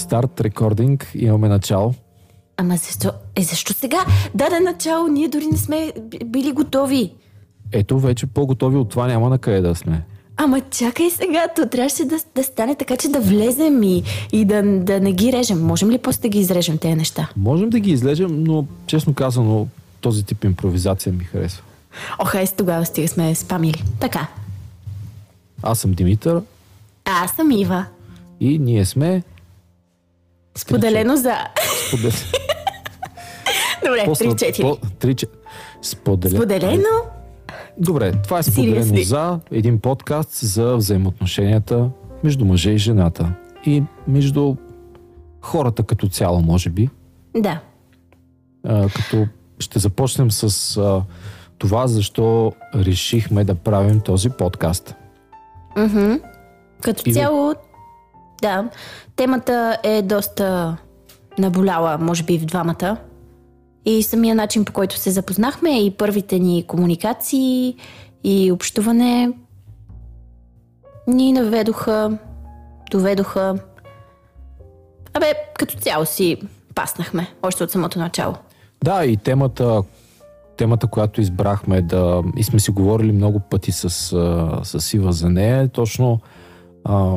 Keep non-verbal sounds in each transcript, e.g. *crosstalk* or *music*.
Старт рекординг, имаме начало. Ама защо? Е, защо сега? Даде начало, ние дори не сме били готови. Ето, вече по-готови от това няма на къде да сме. Ама чакай сега, то трябваше да, да стане така, че да влезем и, и да, да не ги режем. Можем ли после да ги изрежем тези неща? Можем да ги излежем, но честно казано, този тип импровизация ми харесва. Ох, айс тогава стига сме спамили. Така. Аз съм Димитър. А, аз съм Ива. И ние сме... Споделено за... Споделено. Добре, 3-4. Споделено. Споделено Добре, това е споделено Seriously. за един подкаст за взаимоотношенията между мъжа и жената. И между хората като цяло, може би. Да. А, като ще започнем с а, това, защо решихме да правим този подкаст. Mm-hmm. Като и цяло, да, темата е доста наболяла, може би в двамата. И самия начин по който се запознахме и първите ни комуникации и общуване ни наведоха, доведоха. Абе, като цяло си паснахме, още от самото начало. Да, и темата, темата, която избрахме да... И сме си говорили много пъти с, с Ива за нея, е точно а,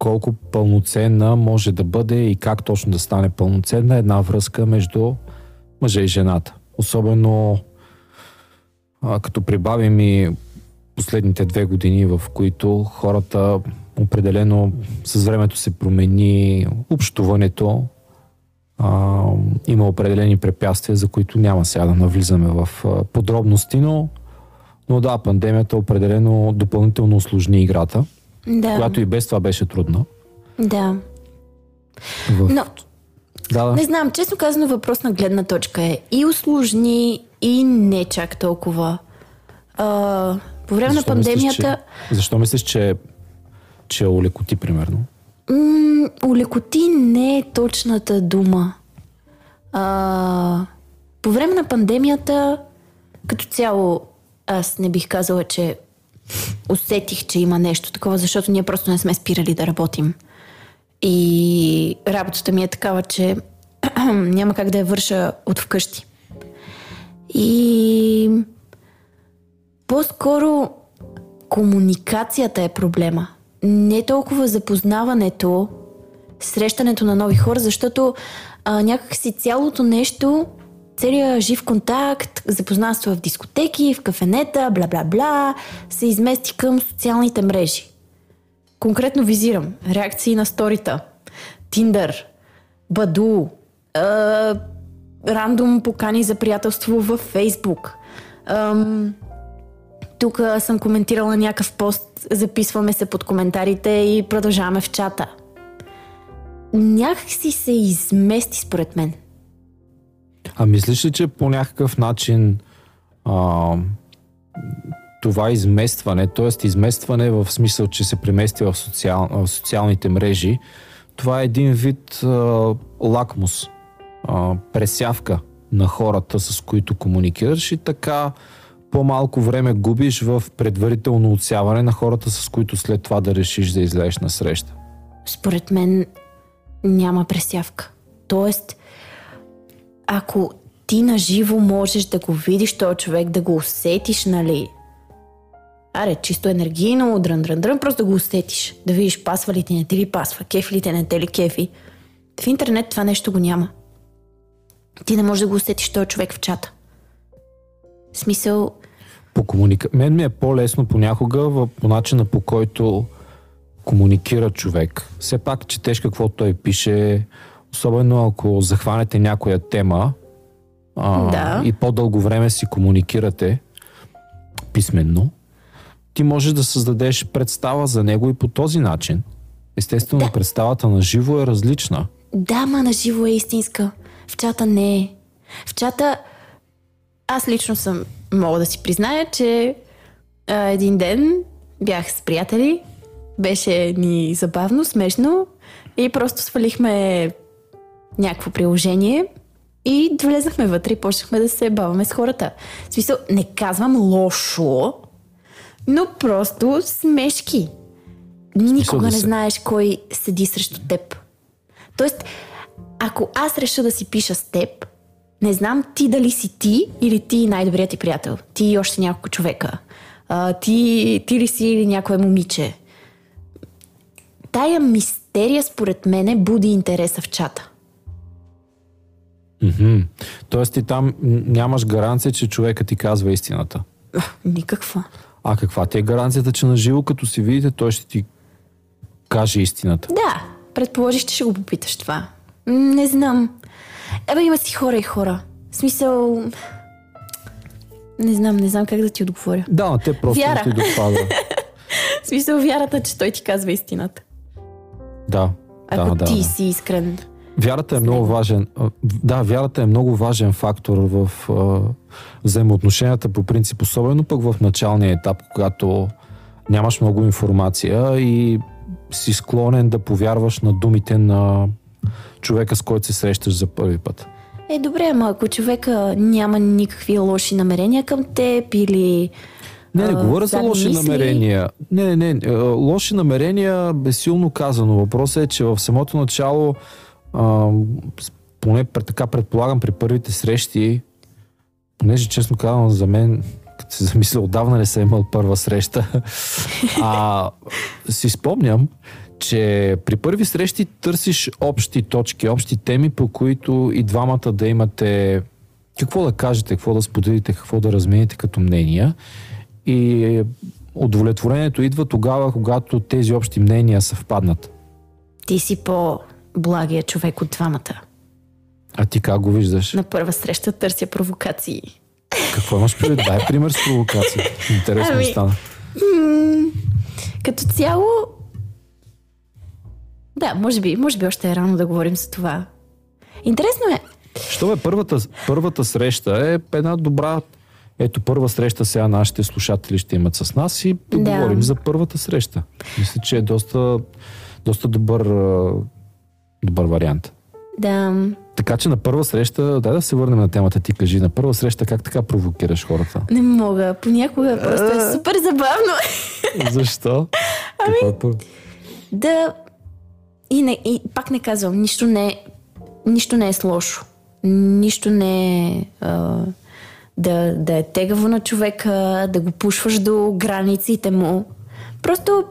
колко пълноценна може да бъде и как точно да стане пълноценна една връзка между мъжа и жената. Особено а, като прибавим и последните две години, в които хората определено с времето се промени общуването. А, има определени препятствия, за които няма сега да навлизаме в подробности, но, но да, пандемията определено допълнително осложни играта, да. която и без това беше трудна. Да. В... Но да, да. Не знам, честно казано, въпрос на гледна точка е и усложни, и не чак толкова. А, по време защо на пандемията... Мислиш, че, защо мислиш, че, че улекоти, примерно? М- улекоти не е точната дума. А, по време на пандемията, като цяло, аз не бих казала, че усетих, че има нещо такова, защото ние просто не сме спирали да работим. И работата ми е такава, че *clears throat* няма как да я върша от вкъщи. И по-скоро комуникацията е проблема. Не толкова запознаването, срещането на нови хора, защото а, някакси цялото нещо, целият жив контакт, запознанство в дискотеки, в кафенета, бла-бла-бла, се измести към социалните мрежи. Конкретно визирам реакции на сторита, Тиндър, Баду, рандом покани за приятелство във Фейсбук. Тук съм коментирала някакъв пост, записваме се под коментарите и продължаваме в чата. Някак си се измести според мен. А мислиш ли, че по някакъв начин а, това изместване, т.е. изместване в смисъл, че се премести в, социал, в социалните мрежи, това е един вид а, лакмус, а, пресявка на хората, с които комуникираш и така по-малко време губиш в предварително отсяване на хората, с които след това да решиш да излезеш на среща. Според мен няма пресявка. Тоест, ако ти наживо можеш да го видиш този човек, да го усетиш, нали, Аре, чисто енергийно, дрън, дрън, дрън, просто да го усетиш. Да видиш пасва ли ти, не ти ли пасва, кефи ли те, не те ли кефи. В интернет това нещо го няма. Ти не можеш да го усетиш този човек в чата. В смисъл... По комуника... Мен ми е по-лесно понякога по начина по който комуникира човек. Все пак четеш какво той пише, особено ако захванете някоя тема а, да. и по-дълго време си комуникирате писменно, ти можеш да създадеш представа за него и по този начин. Естествено, да. представата на живо е различна. Да, ма на живо е истинска. В чата не е. В чата аз лично съм, мога да си призная, че а, един ден бях с приятели, беше ни забавно, смешно и просто свалихме някакво приложение и влезахме вътре и почнахме да се баваме с хората. В смисъл, не казвам лошо, но просто смешки. Никога не знаеш кой седи срещу теб. Тоест, ако аз реша да си пиша с теб, не знам ти дали си ти или ти най-добрият ти приятел. Ти и още няколко човека. А, ти, ти ли си или някое момиче. Тая мистерия, според мене, буди интереса в чата. Мгм. Тоест ти там нямаш гаранция, че човека ти казва истината. Никаква. А каква ти е гаранцията, че на живо, като си видите, той ще ти каже истината? Да, предположих, че ще го попиташ това. Не знам. Ебе, има си хора и хора. В смисъл... Не знам, не знам как да ти отговоря. Да, на те просто Вяра. не ти допада. *laughs* В смисъл вярата, че той ти казва истината. Да. Ако да, ти да. си искрен. Вярата е много важен. Да, вярата е много важен фактор в а, взаимоотношенията по принцип, особено пък в началния етап, когато нямаш много информация и си склонен да повярваш на думите на човека, с който се срещаш за първи път. Е, добре, ама ако човека няма никакви лоши намерения към теб или... Не, не говоря за лоши мисли, намерения. Не, не, не. Лоши намерения е силно казано. Въпросът е, че в самото начало, поне пред- така предполагам при първите срещи, понеже честно казвам за мен, като се замисля, отдавна не съм имал първа среща, а си спомням, че при първи срещи търсиш общи точки, общи теми, по които и двамата да имате какво да кажете, какво да споделите, какво да размените като мнения. И удовлетворението идва тогава, когато тези общи мнения съвпаднат. Ти си по-благия човек от двамата. А ти как го виждаш? На първа среща търся провокации. Какво имаш предвид? Дай пример с провокация. Интересно ми Ами, стана. М, Като цяло... Да, може би, може би още е рано да говорим за това. Интересно е. Що бе, първата, първата среща е една добра... Ето, първа среща сега нашите слушатели ще имат с нас и да, говорим за първата среща. Мисля, че е доста, доста добър, добър вариант. Да. Така че на първа среща, дай да се върнем на темата, ти кажи, на първа среща как така провокираш хората? Не мога. Понякога просто е супер забавно. *laughs* Защо? Първо? да. И, не, и пак не казвам, нищо не, нищо не е с лошо. Нищо не е а, да, да е тегаво на човека, да го пушваш до границите му. Просто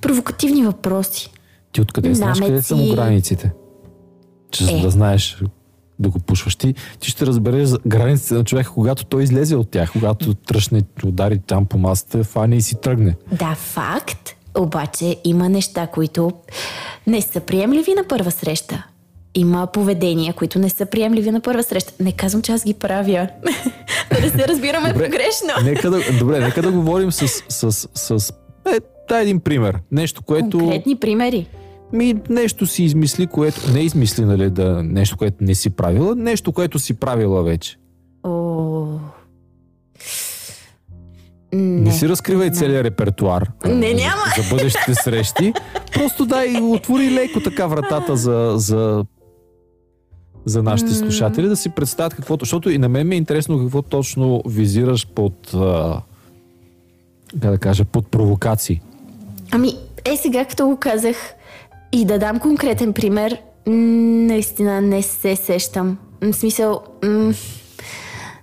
провокативни въпроси. Ти откъде знаеш къде са му Намеци. границите? Че Е. да знаеш да го пушваш. Ти, ти ще разбереш границите на човека, когато той излезе от тях, когато тръщне, удари там по масата, фане и си тръгне. Да, факт. Обаче има неща, които не са приемливи на първа среща. Има поведения, които не са приемливи на първа среща. Не казвам, че аз ги правя. *laughs* да не се разбираме Добре. погрешно. Нека да, добре, нека да говорим с... с, с, с е, дай един пример. Нещо, което... Конкретни примери. Ми, нещо си измисли, което... Не измисли, нали, да, нещо, което не си правила, нещо, което си правила вече. О... Не, не си разкривай не целият репертуар. Не, няма. За, бъдещите срещи. *laughs* Просто дай, отвори леко така вратата за, за, за нашите слушатели да си представят каквото. Защото и на мен ми е интересно какво точно визираш под. А, как да кажа, под провокации. Ами, е сега, като го казах и да дам конкретен пример, наистина не се сещам. В смисъл,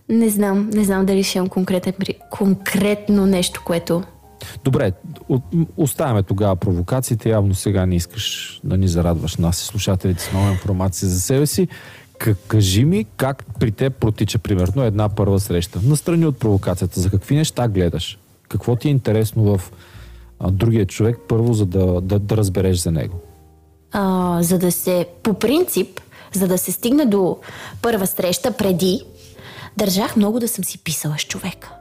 не знам, не знам дали ще имам конкретен, конкретно нещо, което... Добре, оставяме тогава провокациите. Явно сега не искаш да ни зарадваш нас и слушателите с нова информация за себе си. Кажи ми как при теб протича примерно една първа среща. Настрани от провокацията. За какви неща гледаш? Какво ти е интересно в другия човек първо, за да, да, да разбереш за него? А, за да се, по принцип, за да се стигне до първа среща преди, държах много да съм си писала с човека.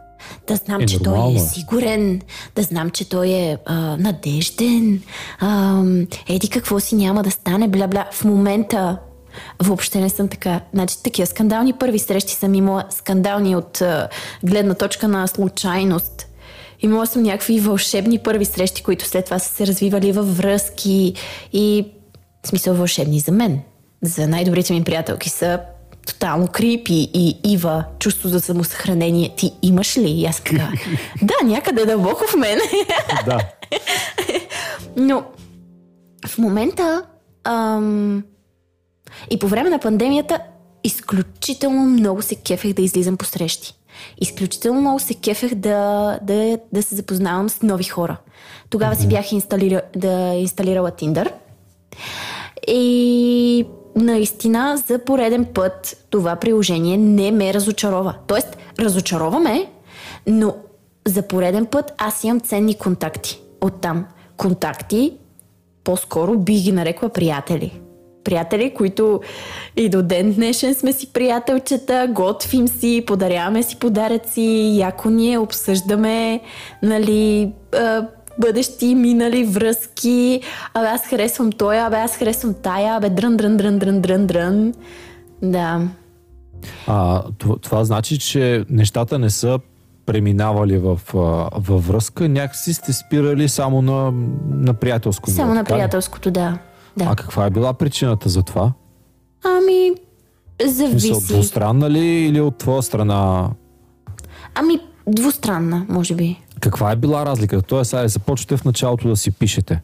Да знам, Е, че той нормално е е. сигурен, да знам, че той е а, надежден, а, еди какво си няма да стане, бля-бля. В момента въобще не съм така. Значи, такива скандални първи срещи съм имала, скандални от а, гледна точка на случайност. Имала съм някакви вълшебни първи срещи, които след това са се развивали във връзки и в смисъл вълшебни за мен. За най-добрите ми приятелки са тотално крипи и Ива, чувство за самосъхранение. Ти имаш ли? И аз така, *laughs* да, някъде дълбоко в мен. Да. *laughs* Но в момента Ам... И по време на пандемията изключително много се кефех да излизам по срещи. Изключително много се кефех да, да, да се запознавам с нови хора. Тогава си бях инсталира, да инсталирала Tinder. И наистина за пореден път това приложение не ме разочарова. Тоест, разочарова ме, но за пореден път аз имам ценни контакти оттам. Контакти, по-скоро би ги нарекла приятели. Приятели, които и до ден днешен сме си приятелчета, готвим си, подаряваме си подаръци, яко ние обсъждаме, нали, бъдещи, минали връзки. Абе, аз харесвам той, абе, аз харесвам тая, абе, дрън, дрън, дрън, дрън, дрън, дрън. Да. А, това, това значи, че нещата не са преминавали в, във връзка, някакси сте спирали само на, на приятелско Само на приятелското, да. Да. А каква е била причината за това? Ами, зависи. Мисъл, двустранна ли или от твоя страна? Ами, двустранна, може би. Каква е била разликата? Тоест, сега започвате в началото да си пишете.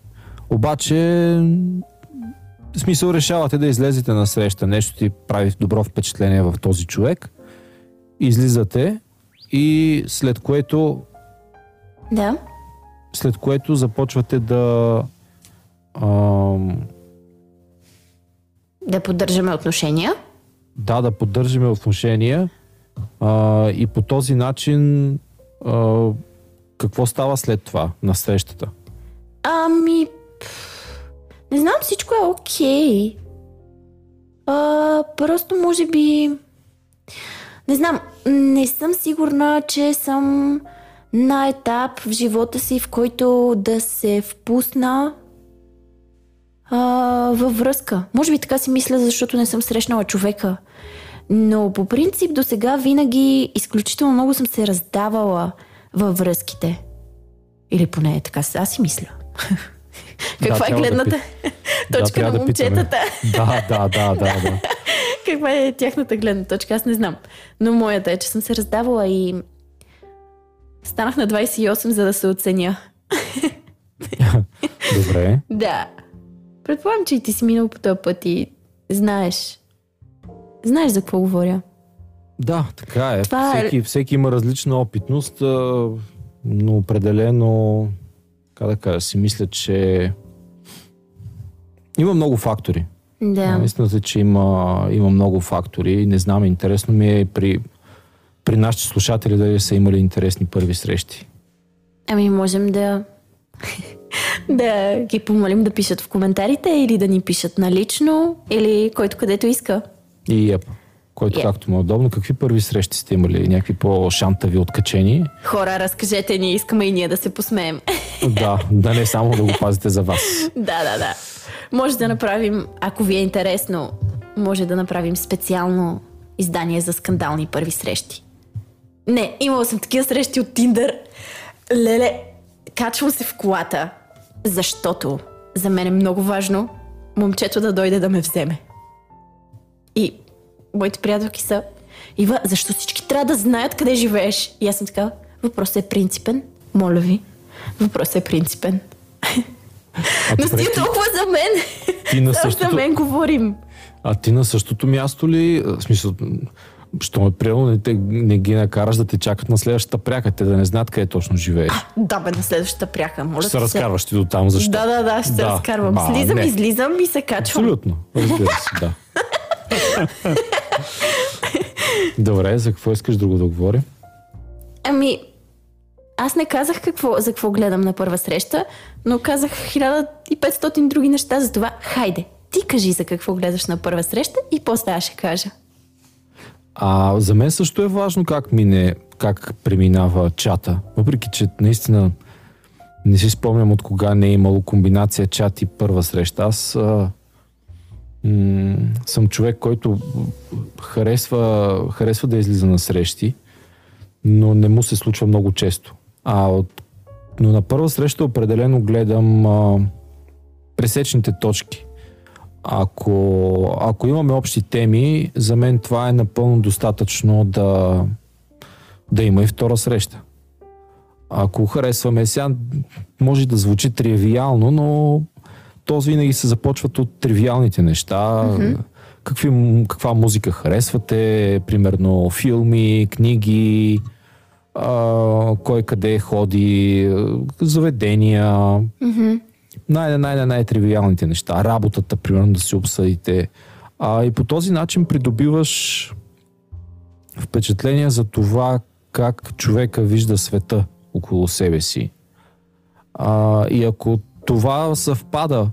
Обаче, в смисъл решавате да излезете на среща, нещо ти прави добро впечатление в този човек, излизате и след което да. След което започвате да ам, да поддържаме отношения. Да, да поддържаме отношения а, и по този начин а, какво става след това на срещата? Ами, не знам, всичко е окей. Okay. просто може би... Не знам, не съм сигурна, че съм на етап в живота си, в който да се впусна а, във връзка. Може би така си мисля, защото не съм срещнала човека. Но по принцип до сега винаги изключително много съм се раздавала във връзките. Или поне така, аз си мисля. *laughs* Каква да, е гледната *laughs* да точка да, на момчетата? *laughs* Да, да, да, да, да. Каква е тяхната гледна точка? Аз не знам. Но моята е, че съм се раздавала и станах на 28, за да се оценя. Добре. да. Предполагам, че и ти си минал по този път и знаеш. Знаеш за какво говоря. Да, така е. Това е- всеки, всеки има различна опитност, но определено, как да кажа, си мисля, че има много фактори. Да. Наистина, че има, има много фактори. Не знам, интересно ми е при, при нашите слушатели дали са имали интересни първи срещи. Ами можем да да ги помолим да пишат в коментарите или да ни пишат налично или който където иска. И еп, който yep. както му е удобно. Какви първи срещи сте имали? Някакви по-шантави откачени? Хора, разкажете ни, искаме и ние да се посмеем. *laughs* да, да не само да го пазите за вас. *laughs* да, да, да. Може да направим, ако ви е интересно, може да направим специално издание за скандални първи срещи. Не, имала съм такива срещи от Тиндър. Леле, качвам се в колата, защото за мен е много важно момчето да дойде да ме вземе. И моите приятелки са Ива, защо всички трябва да знаят къде живееш? И аз съм така, въпросът е принципен, моля ви. Въпросът е принципен. Но стига толкова за мен. Ти на същото... за мен говорим. А ти на същото място ли, в смисъл, що ме приело, не, те, не ги накараш да те чакат на следващата пряка, те да не знаят къде точно живееш. Да, бе, на следващата пряка. Може ще се разкарваш ти до там, защо? Да, да, да, ще да. се разкарвам. Ба, Слизам, не. излизам и се качвам. Абсолютно, разбира се, да. *laughs* Добре, за какво искаш друго да говорим? Ами, аз не казах какво, за какво гледам на първа среща, но казах 1500 други неща за това. Хайде, ти кажи за какво гледаш на първа среща и после аз ще кажа. А за мен също е важно как мине, как преминава чата. Въпреки, че наистина не си спомням от кога не е имало комбинация чат и първа среща. Аз а, м- съм човек, който харесва, харесва да излиза на срещи, но не му се случва много често. А от, но на първа среща определено гледам а, пресечните точки. Ако, ако имаме общи теми, за мен това е напълно достатъчно да, да има и втора среща. Ако харесваме сега, може да звучи тривиално, но то винаги се започват от тривиалните неща. Mm-hmm. Какви, каква музика харесвате, примерно филми, книги, а, кой къде ходи, заведения. Mm-hmm. Най- най- най-тривиалните неща. Работата, примерно, да си обсъдите. А, и по този начин придобиваш впечатление за това как човека вижда света около себе си. А, и ако това съвпада,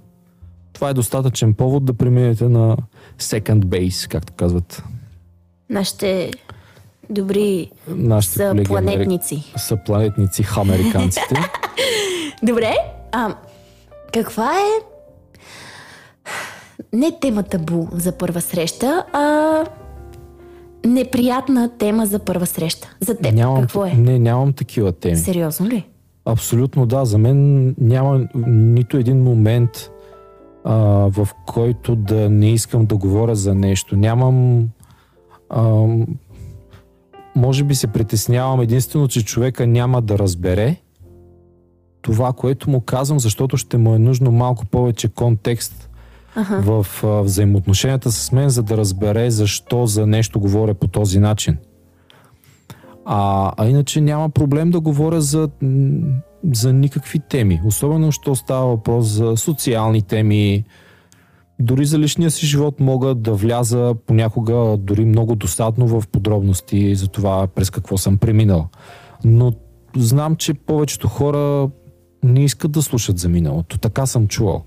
това е достатъчен повод да преминете на second base, както казват. Нашите добри Нашите са планетници. Са планетници, американците. *laughs* Добре, а каква е не тема табу за първа среща, а неприятна тема за първа среща. За теб нямам, какво е? Не, нямам такива теми. Сериозно ли? Абсолютно да. За мен няма нито един момент, а, в който да не искам да говоря за нещо. Нямам. А, може би се притеснявам единствено, че човека няма да разбере това, което му казвам, защото ще му е нужно малко повече контекст Аха. в а, взаимоотношенията с мен, за да разбере защо за нещо говоря по този начин. А, а иначе няма проблем да говоря за, за никакви теми. Особено, що става въпрос за социални теми. Дори за личния си живот мога да вляза понякога дори много достатно в подробности за това през какво съм преминал. Но знам, че повечето хора не искат да слушат за миналото. Така съм чувал.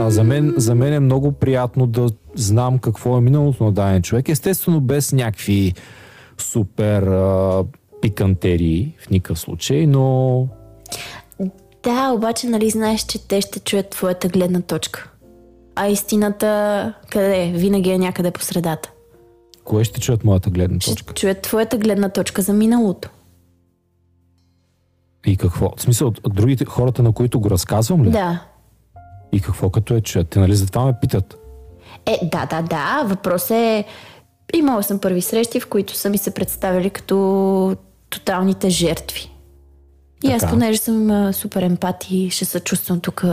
А за мен, за мен е много приятно да знам какво е миналото на даден човек. Естествено, без някакви супер а, пикантерии в никакъв случай, но Да, обаче нали знаеш, че те ще чуят твоята гледна точка. А истината къде е? Винаги е някъде по средата. кое ще чуят моята гледна Ще точка? чуят твоята гледна точка за миналото. И какво? В смисъл, от другите хората, на които го разказвам ли? Да. И какво като е чуят? Те нали затова ме питат? Е, да, да, да. Въпрос е... Имала съм първи срещи, в които са ми се представили като тоталните жертви. И аз, Така. понеже съм а, супер емпат и ще се чувствам тук.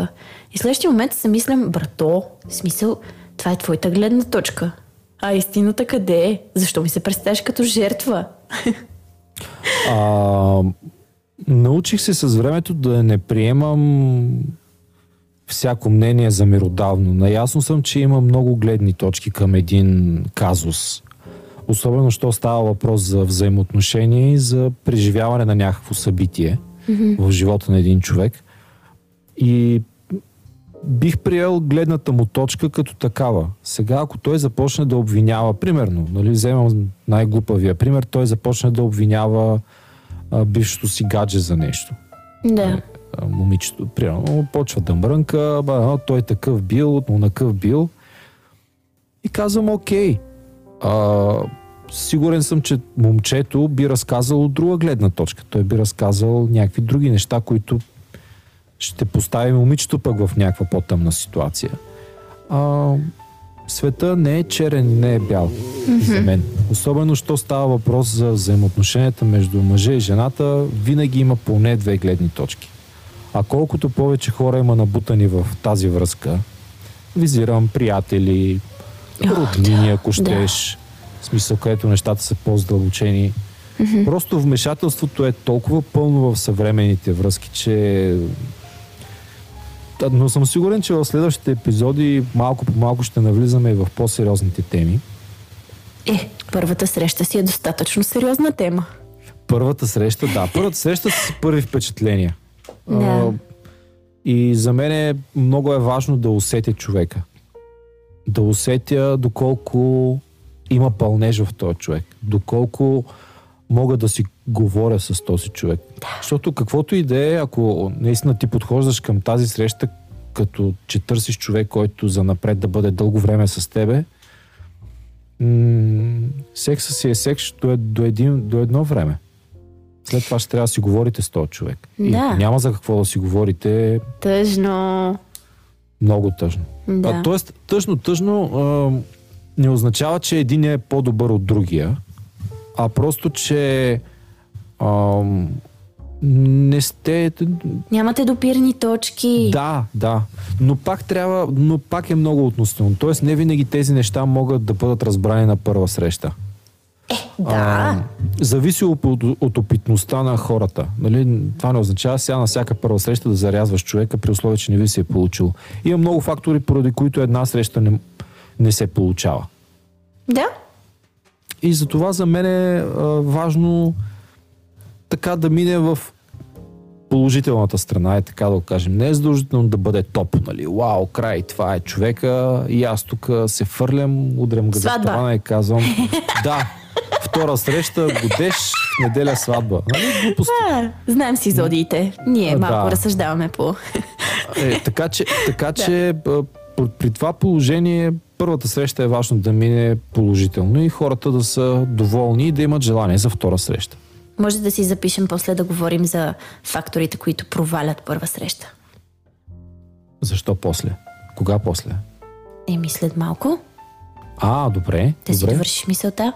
И следващия момент се мислям, брато, в смисъл, това е твоята гледна точка. А истината къде е? Защо ми се представяш като жертва? *laughs* А, научих се с времето да не приемам всяко мнение за миродавно. Наясно съм, че има много гледни точки към един казус. Особено, що става въпрос за взаимоотношения и за преживяване на някакво събитие mm-hmm. в живота на един човек. И бих приел гледната му точка като такава. Сега, ако той започне да обвинява, примерно, нали, вземам най-глупавия пример, той започне да обвинява а, бившото си гадже за нещо. Да. А, момичето, примерно, почва да мрънка, ба, той такъв бил, но накъв бил. И казвам, окей. А, сигурен съм, че момчето би разказал от друга гледна точка. Той би разказал някакви други неща, които ще постави момичето пък в някаква по-тъмна ситуация. А, света не е черен и не е бял mm-hmm. за мен. Особено, що става въпрос за взаимоотношенията между мъжа и жената, винаги има поне две гледни точки. А колкото повече хора има набутани в тази връзка, визирам приятели, роднини, ако щеш, в смисъл, където нещата са по-здълбочени. Mm-hmm. Просто вмешателството е толкова пълно в съвременните връзки, че но съм сигурен, че в следващите епизоди малко по малко ще навлизаме и в по-сериозните теми. Е, първата среща си е достатъчно сериозна тема. Първата среща, да, първата среща са първи впечатления. Да. А, и за мен е много е важно да усетя човека. Да усетя доколко има пълнеж в този човек. Доколко мога да си говоря с този човек. Да. Защото каквото и да е, ако наистина ти подхождаш към тази среща, като че търсиш човек, който за напред да бъде дълго време с тебе, м- секса си е секс до, е- до, един, до едно време. След това ще трябва да си говорите с този човек. И Да. ако няма за какво да си говорите, Тъжно. много тъжно. Да. А, тоест, тъжно, тъжно а, не означава, че един е по-добър от другия, а просто, че а, не сте... Нямате допирни точки. Да, да. Но пак трябва, но пак е много относително. Тоест не винаги тези неща могат да бъдат разбрани на първа среща. Е, да. зависи от, от, от опитността на хората. Нали? Това не означава сега на всяка първа среща да зарязваш човека при условие, че не ви се е получил. Има много фактори, поради които една среща не, не се получава. Да. И затова за мен е а, важно така да мине в положителната страна, е така да го кажем. Не е задължително да бъде топ, нали? Вау, край, това е човека и аз тук се фърлям, удрям го за тавана и казвам да, втора среща, годеш, в неделя сватба. Нали? Глупости. А, знаем си зодиите. Ние А, малко да. разсъждаваме по... Е, така че, така, *laughs* че а, п- при това положение първата среща е важно да мине положително и хората да са доволни и да имат желание за втора среща. Може да си запишем после да говорим за факторите, които провалят първа среща. Защо после? Кога после? Еми след малко А, добре. да си довършиш мисълта.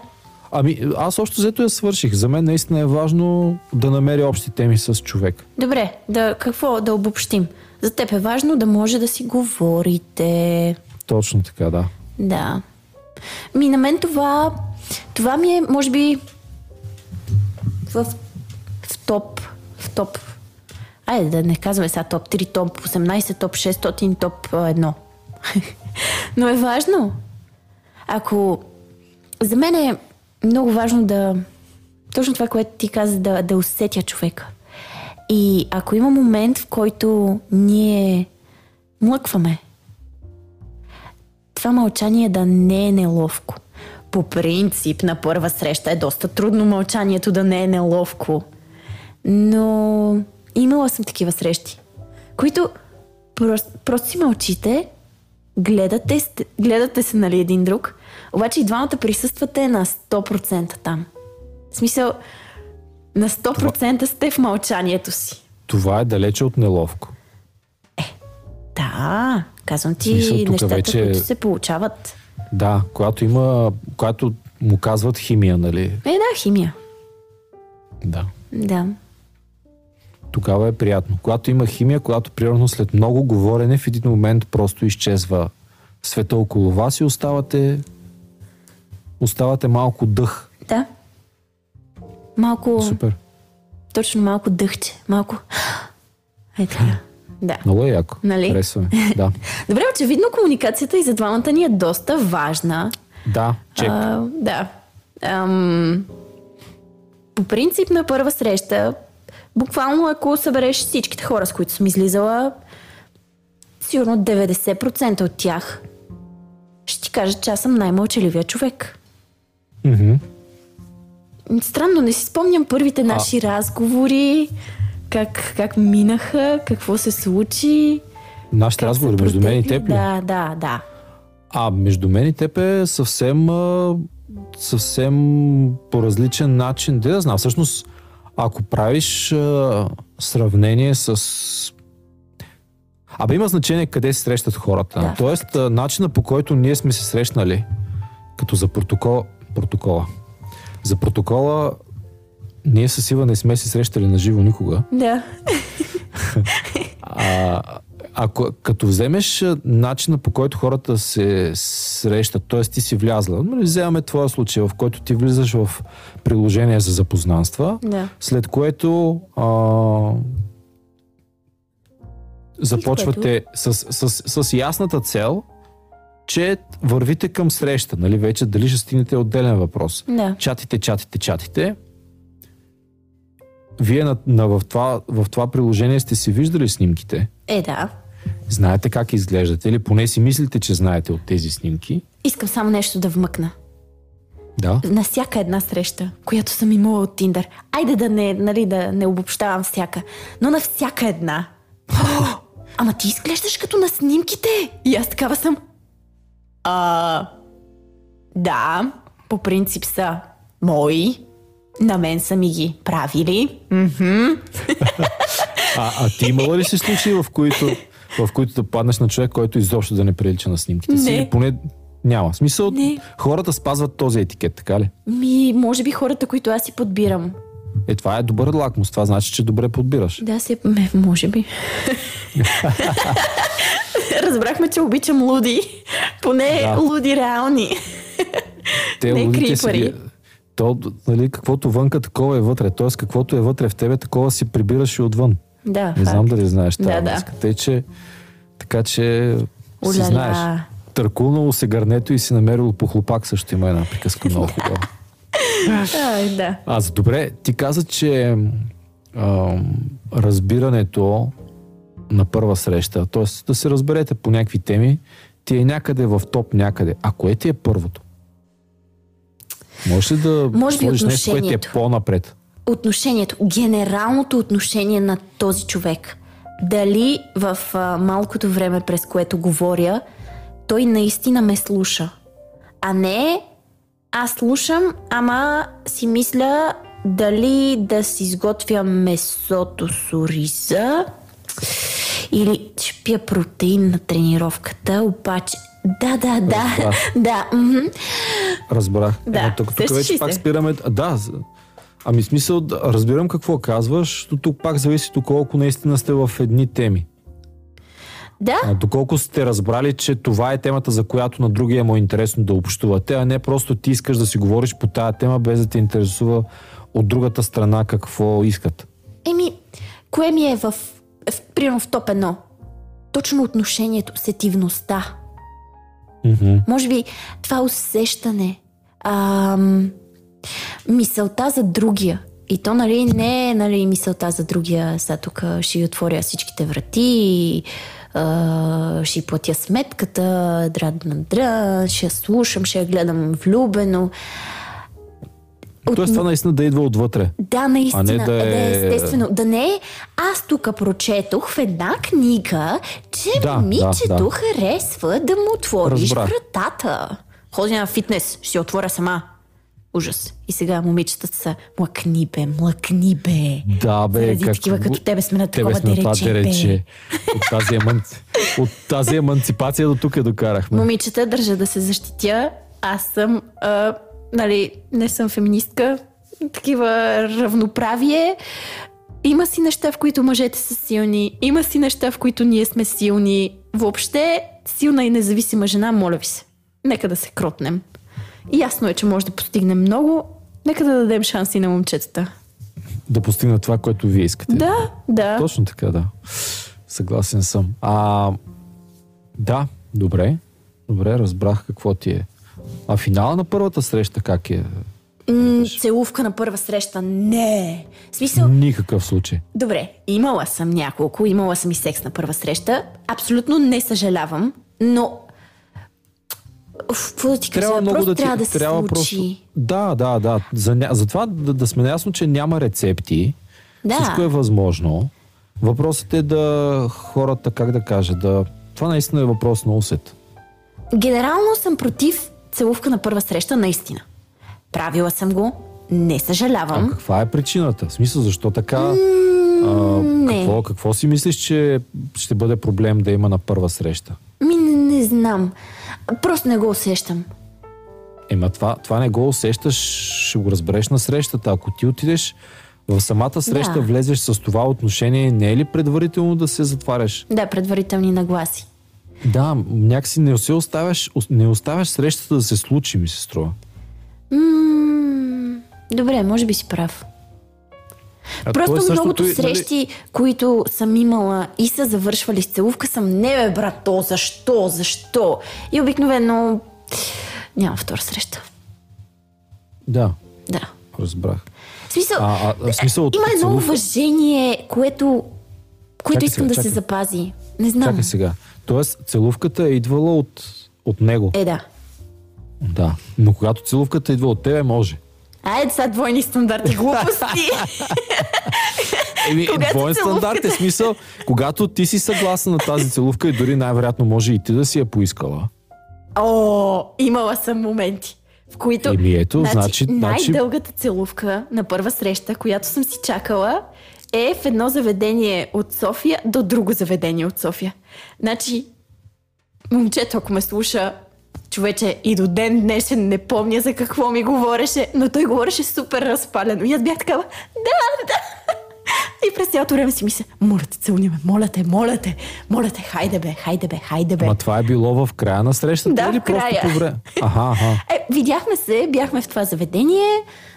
Ами, аз още взето я свърших. За мен наистина е важно да намеря общи теми с човек. Добре, да, какво да обобщим? За теб е важно да може да си говорите. Точно така, да. Да. Ми на мен това, това ми е, може би, в, в топ, в топ. Айде да не казваме сега топ 3, топ 18, топ 600, топ 1. *laughs* Но е важно. Ако за мен е много важно да точно това, което ти каза, да, да усетя човека. И ако има момент, в който ние млъкваме, това мълчание да не е неловко. По принцип, на първа среща е доста трудно мълчанието да не е неловко. Но имала съм такива срещи, които просто, просто си мълчите, гледате, гледате се нали един друг, обаче и двамата присъствате на 100% там. В смисъл, на 100% сте в мълчанието си. Това е далече от неловко. Да, казвам ти смисъл, тук нещата, вече- които се получават. Да, когато има, когато му казват химия, нали? Е, да, химия. Да. Да. Тогава е приятно. Когато има химия, когато примерно след много говорене в един момент просто изчезва света около вас и оставате оставате малко дъх. Да. Малко, Супер. точно малко дъхче. Малко. *gasps* Е така. Да. Много е яко. Нали? Харесва ми. *laughs* Да. Добре, очевидно комуникацията и за двамата ни е доста важна. Да, чек. А, да. Ам, по принцип на първа среща, буквално ако събереш всичките хора, с които съм излизала, сигурно 90% от тях ще ти кажат, че аз съм най-мълчаливия човек. Мгм. Странно, не си спомням първите наши разговори, как, как минаха, какво се случи. Нашите разговори между мен и теб ли? Да, да, да. А, между мен и теб е съвсем, съвсем по различен начин. Де да знам, всъщност, ако правиш а, сравнение с... Абе има значение къде се срещат хората. Да, Тоест, а, начина по който ние сме се срещнали, като за протокол, протокола. За протокола, ние с Ива не сме се срещали на живо никога. Да. А, ако като вземеш начина по който хората се срещат, т.е. ти си влязла, нали, вземаме твоя случай, в който ти влизаш в приложение за запознанства, Да. след което а, започвате с, с, с ясната цел, че вървите към среща, нали, вече дали ще стигнете отделен въпрос. Да. Чатите, чатите, чатите. Вие на, на, в, това, в това приложение сте си виждали снимките. Е, да. Знаете как изглеждате или поне си мислите, че знаете от тези снимки. Искам само нещо да вмъкна. Да. На всяка една среща, която съм имала от Тиндър. Айде да не, нали, да не обобщавам всяка, но на всяка една. О, *gasps* ама ти изглеждаш като на снимките. И аз такава съм. А, да, по принцип са мои. На мен са ми ги правили. Мгм. А, а ти имала ли си случаи, в които, в които да паднеш на човек, който изобщо да не прилича на снимките си? Не. Или поне няма. В смисъл, Не. хората спазват този етикет, така ли? Ми, може би хората, които аз си подбирам. Е, това е добър лакмус. Това значи, че добре подбираш. Да, си, ме, може би. *laughs* Разбрахме, че обичам луди. Поне Да. луди реални. Те Не лудите си крипари. ги- То, нали, каквото вънка, такова е вътре. Тоест, каквото е вътре в тебе, такова си прибираш и отвън. Да, Не факт. знам дали знаеш тази Да, да. Тъй, че, така че си Уляля. знаеш. Търкулнало се гърнето и си намерило по хлопак също има една приказка *laughs* много хубава. Ай, да. Аз добре, ти каза, че ам, разбирането на първа среща, т.е. да се разберете по някакви теми, ти е някъде в топ някъде. А кое ти е първото? Можеш ли да Може би нещо, което е по-напред? Отношението, генералното отношение на този човек. Дали в а, малкото време, през което говоря, той наистина ме слуша. А не аз слушам, ама си мисля дали да си изготвя месото с ориза или ще пия протеин на тренировката, обаче... Да, да, да, Разбрах. да. Разбрах. Да, Ема тук, тук вече пак спираме. Да, ами смисъл, разбирам какво казваш, но тук пак зависи доколко наистина сте в едни теми. Да, А, доколко сте разбрали, че това е темата, за която на другия му е интересно да общувате, а не просто ти искаш да си говориш по тая тема, без да те интересува от другата страна какво искат. Еми, кое ми е в, в примерно в топ едно? Точно отношението, сетивността. Мгм. Може би това усещане, ам, мисълта за другия. И то, нали, не е нали, мисълта за другия, сега тук ще отворя всичките врати, и, а, ще платя сметката, дра, дра, дра, ще я слушам, ще я гледам влюбено. От- Тоест това наистина да идва отвътре. Да, наистина. А не да да, е... е- естествено. Да не е, аз тук прочетох в една книга, че Да, момичето да, да. харесва да му отвориш Разбрах. вратата. Ходи на фитнес, ще отворя сама. Ужас. И сега момичетата са млъкни бе, млъкни бе. Да, бе, Заради как... такива като тебе сме на такова тебе сме на това дерече, бе. дерече. От тази, еманци... от тази еманципация до тук я докарахме. Момичета, държа да се защитя. Аз съм, а, нали, не съм феминистка. Такива равноправие. Има си неща, в които мъжете са силни. Има си неща, в които ние сме силни. Въобще, силна и независима жена, моля ви се. Нека да се кротнем. Ясно е, че може да постигнем много. Нека да дадем шанси на момчетата. Да постигна това, което вие искате. Да, да. Точно така, да. Съгласен съм. А, да, добре. Добре, разбрах какво ти е. А финала на първата среща как е? М, целувка на първа среща. Не. В смисъл, Никакъв случай. Добре, имала съм няколко, имала съм и секс на първа среща. Абсолютно не съжалявам, но... Какво да ти кажа? Трябва много да ти... трябва да се трябва случи. просто... Да, да, да. За. Затова да, да сме наясно, че няма рецепти. Да. Всичко е възможно. Въпросът е да хората, как да кажа, да... Това наистина е въпрос на усет. Генерално съм против целувка на първа среща, наистина. Правила съм го, не А съжалявам. каква е причината? В смисъл, защо така? а, не. какво, какво си мислиш, че ще бъде проблем да има на първа среща? Ми, не, не знам. Просто не го усещам. Ема това, това не го усещаш, ще го разбереш на срещата. Ако ти отидеш в самата среща, Да. влезеш с това отношение, не е ли предварително да се затваряш? Да, предварителни нагласи. Да, някакси не се оставяш, не оставяш срещата да се случи, ми се струва. М, добре, може би си прав. А Просто то е многото и, нали, срещи, които съм имала и са завършвали с целувка, съм не бе, брато, защо, защо? И обикновено няма втора среща. Да, Да. разбрах. В смисъл, А, а, в смисъл от има едно целувка- уважение, което, което Чакай искам сега, да чакай. се запази. Не знам. Чакай сега. Тоест, целувката е идвала от, от него. Е, да. Да. Но когато целувката идва от тебе, може. Айде сега двойни стандарти, глупости. Еми, Когато двоен стандарт е смисъл, когато ти си съгласна на тази целувка и дори най-вероятно може и ти да си я поискала. О, имала съм моменти, в които... Еми, ето, значи- значи- най-дългата целувка на първа среща, която съм си чакала, е в едно заведение от София до друго заведение от София. Значи, момчето, ако ме слуша, Човече, и до ден днешен не помня за какво ми говореше, но той говореше супер разпалено. И аз бях такава, да, да. *laughs* И през цялото време си мисля, моля те, целуни ме, моля те, моля те, моля те, хайде бе, хайде бе, хайде бе. Ма това е било в края на срещата Да, или края. просто по време? *laughs* Аха, аха. Е, видяхме се, бяхме в това заведение,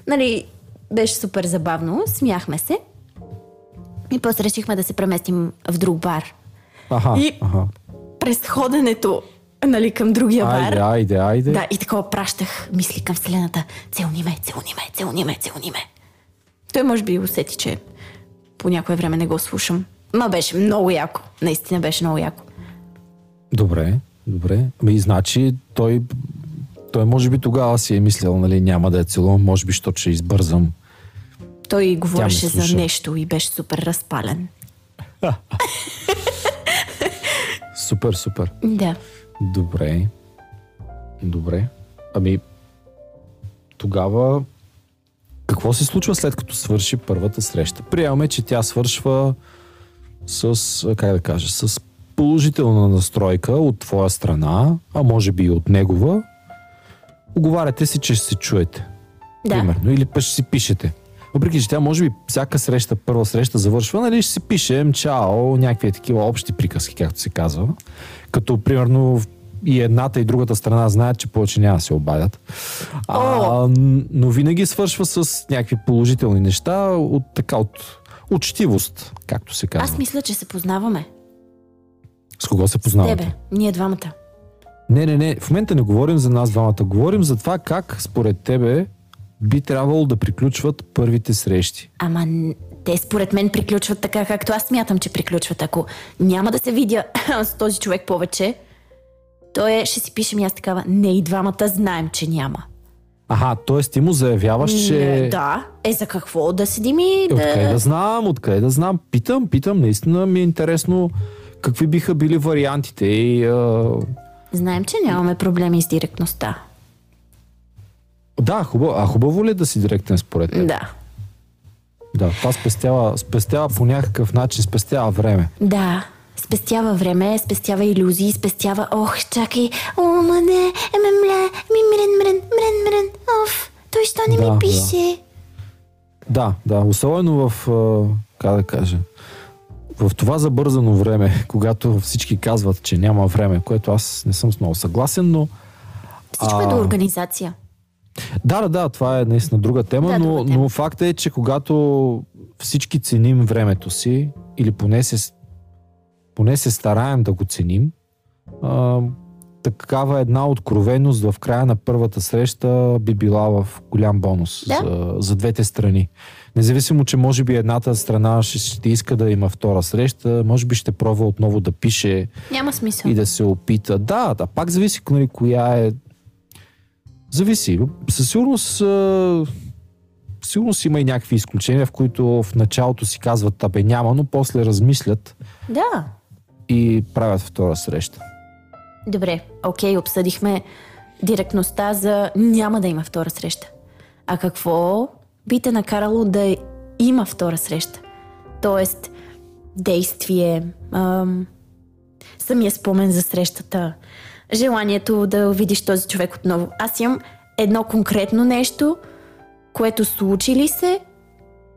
нали, беше супер забавно, смяхме се. И после решихме да се преместим в друг бар. Аха, И- аха. През ходенето, нали, към другия бар. Айде, айде, айде. Да, и такова пращах мисли към Вселената. Целуни ме, целуни ме, целуни ме, целуни ме. Той може би усети, че по някое време не го слушам. Ма беше много яко. Наистина беше много яко. Добре, добре. Ами, значи той, той може би тогава си е мислил, нали, няма да я целувам, може би, защото ще избързам. Той говореше за нещо и беше супер разпален. *laughs* Супер, супер. Да. Добре. Добре. Ами, тогава какво се случва след като свърши първата среща? Приемаме, че тя свършва с, как да кажа, с положителна настройка от твоя страна, а може би и от негова. Оговаряте си, че ще се чуете. Да. Примерно. Или пък ще си пишете. Въпреки, че тя може би всяка среща, първа среща завършва, нали, ще си пишем чао, някакви такива общи приказки, както се казва. Като, примерно, и едната и другата страна знаят, че повече няма да се обадят. А, но винаги свършва с някакви положителни неща от така, от учтивост, както се казва. Аз мисля, че се познаваме. С кого се С познавате? тебе. Ние двамата. Не, не, не. В момента не говорим за нас двамата. Говорим за това как според тебе би трябвало да приключват първите срещи. Ама те според мен приключват така, както аз смятам, че приключват. Ако няма да се видя *laughs* с този човек повече, то е, ще си пишем и аз такава. Не, и двамата знаем, че няма. Аха, т.е. ти му заявяваш, че... Не, да. Е, за какво да седим и Е, Откъде да... да знам, откъде да знам. Питам, питам, наистина ми е интересно какви биха били вариантите и... А... Знаем, че нямаме проблеми с директността. Да, хубаво. А хубаво ли е да си директен според теб? Да. Да, това спестява, спестява по някакъв начин, спестява време. Да. Спестява време, спестява иллюзии, спестява... Ох, чакай. О, ма не. Еме мле. Ми мрен, мрен, мрен, мрен. Оф. Той що не Да, ми да. пише? Да, да, особено в, как да кажа, в това забързано време, *laughs* когато всички казват, че няма време, което аз не съм много съгласен, но Всичко е А. до организация. Да, да, да, това е наистина друга тема, Да, но, друга тема. но факта е, че когато всички ценим времето си, или поне се, поне се стараем да го ценим, а, такава една откровеност в края на първата среща би била в голям бонус Да. за, за двете страни. Независимо, че може би едната страна ще, ще иска да има втора среща, може би ще пробва отново да пише Няма смисъл. и да се опита. Да, да, пак зависи нали, коя е. Зависи. Със сигурност, а, сигурност има и някакви изключения, в които в началото си казват, абе няма, но после размислят Да. и правят втора среща. Добре, окей, обсъдихме директността за няма да има втора среща. А какво би те накарало да има втора среща? Тоест, действие, ам, самия спомен за срещата, желанието да видиш този човек отново. Аз имам едно конкретно нещо, което случи ли се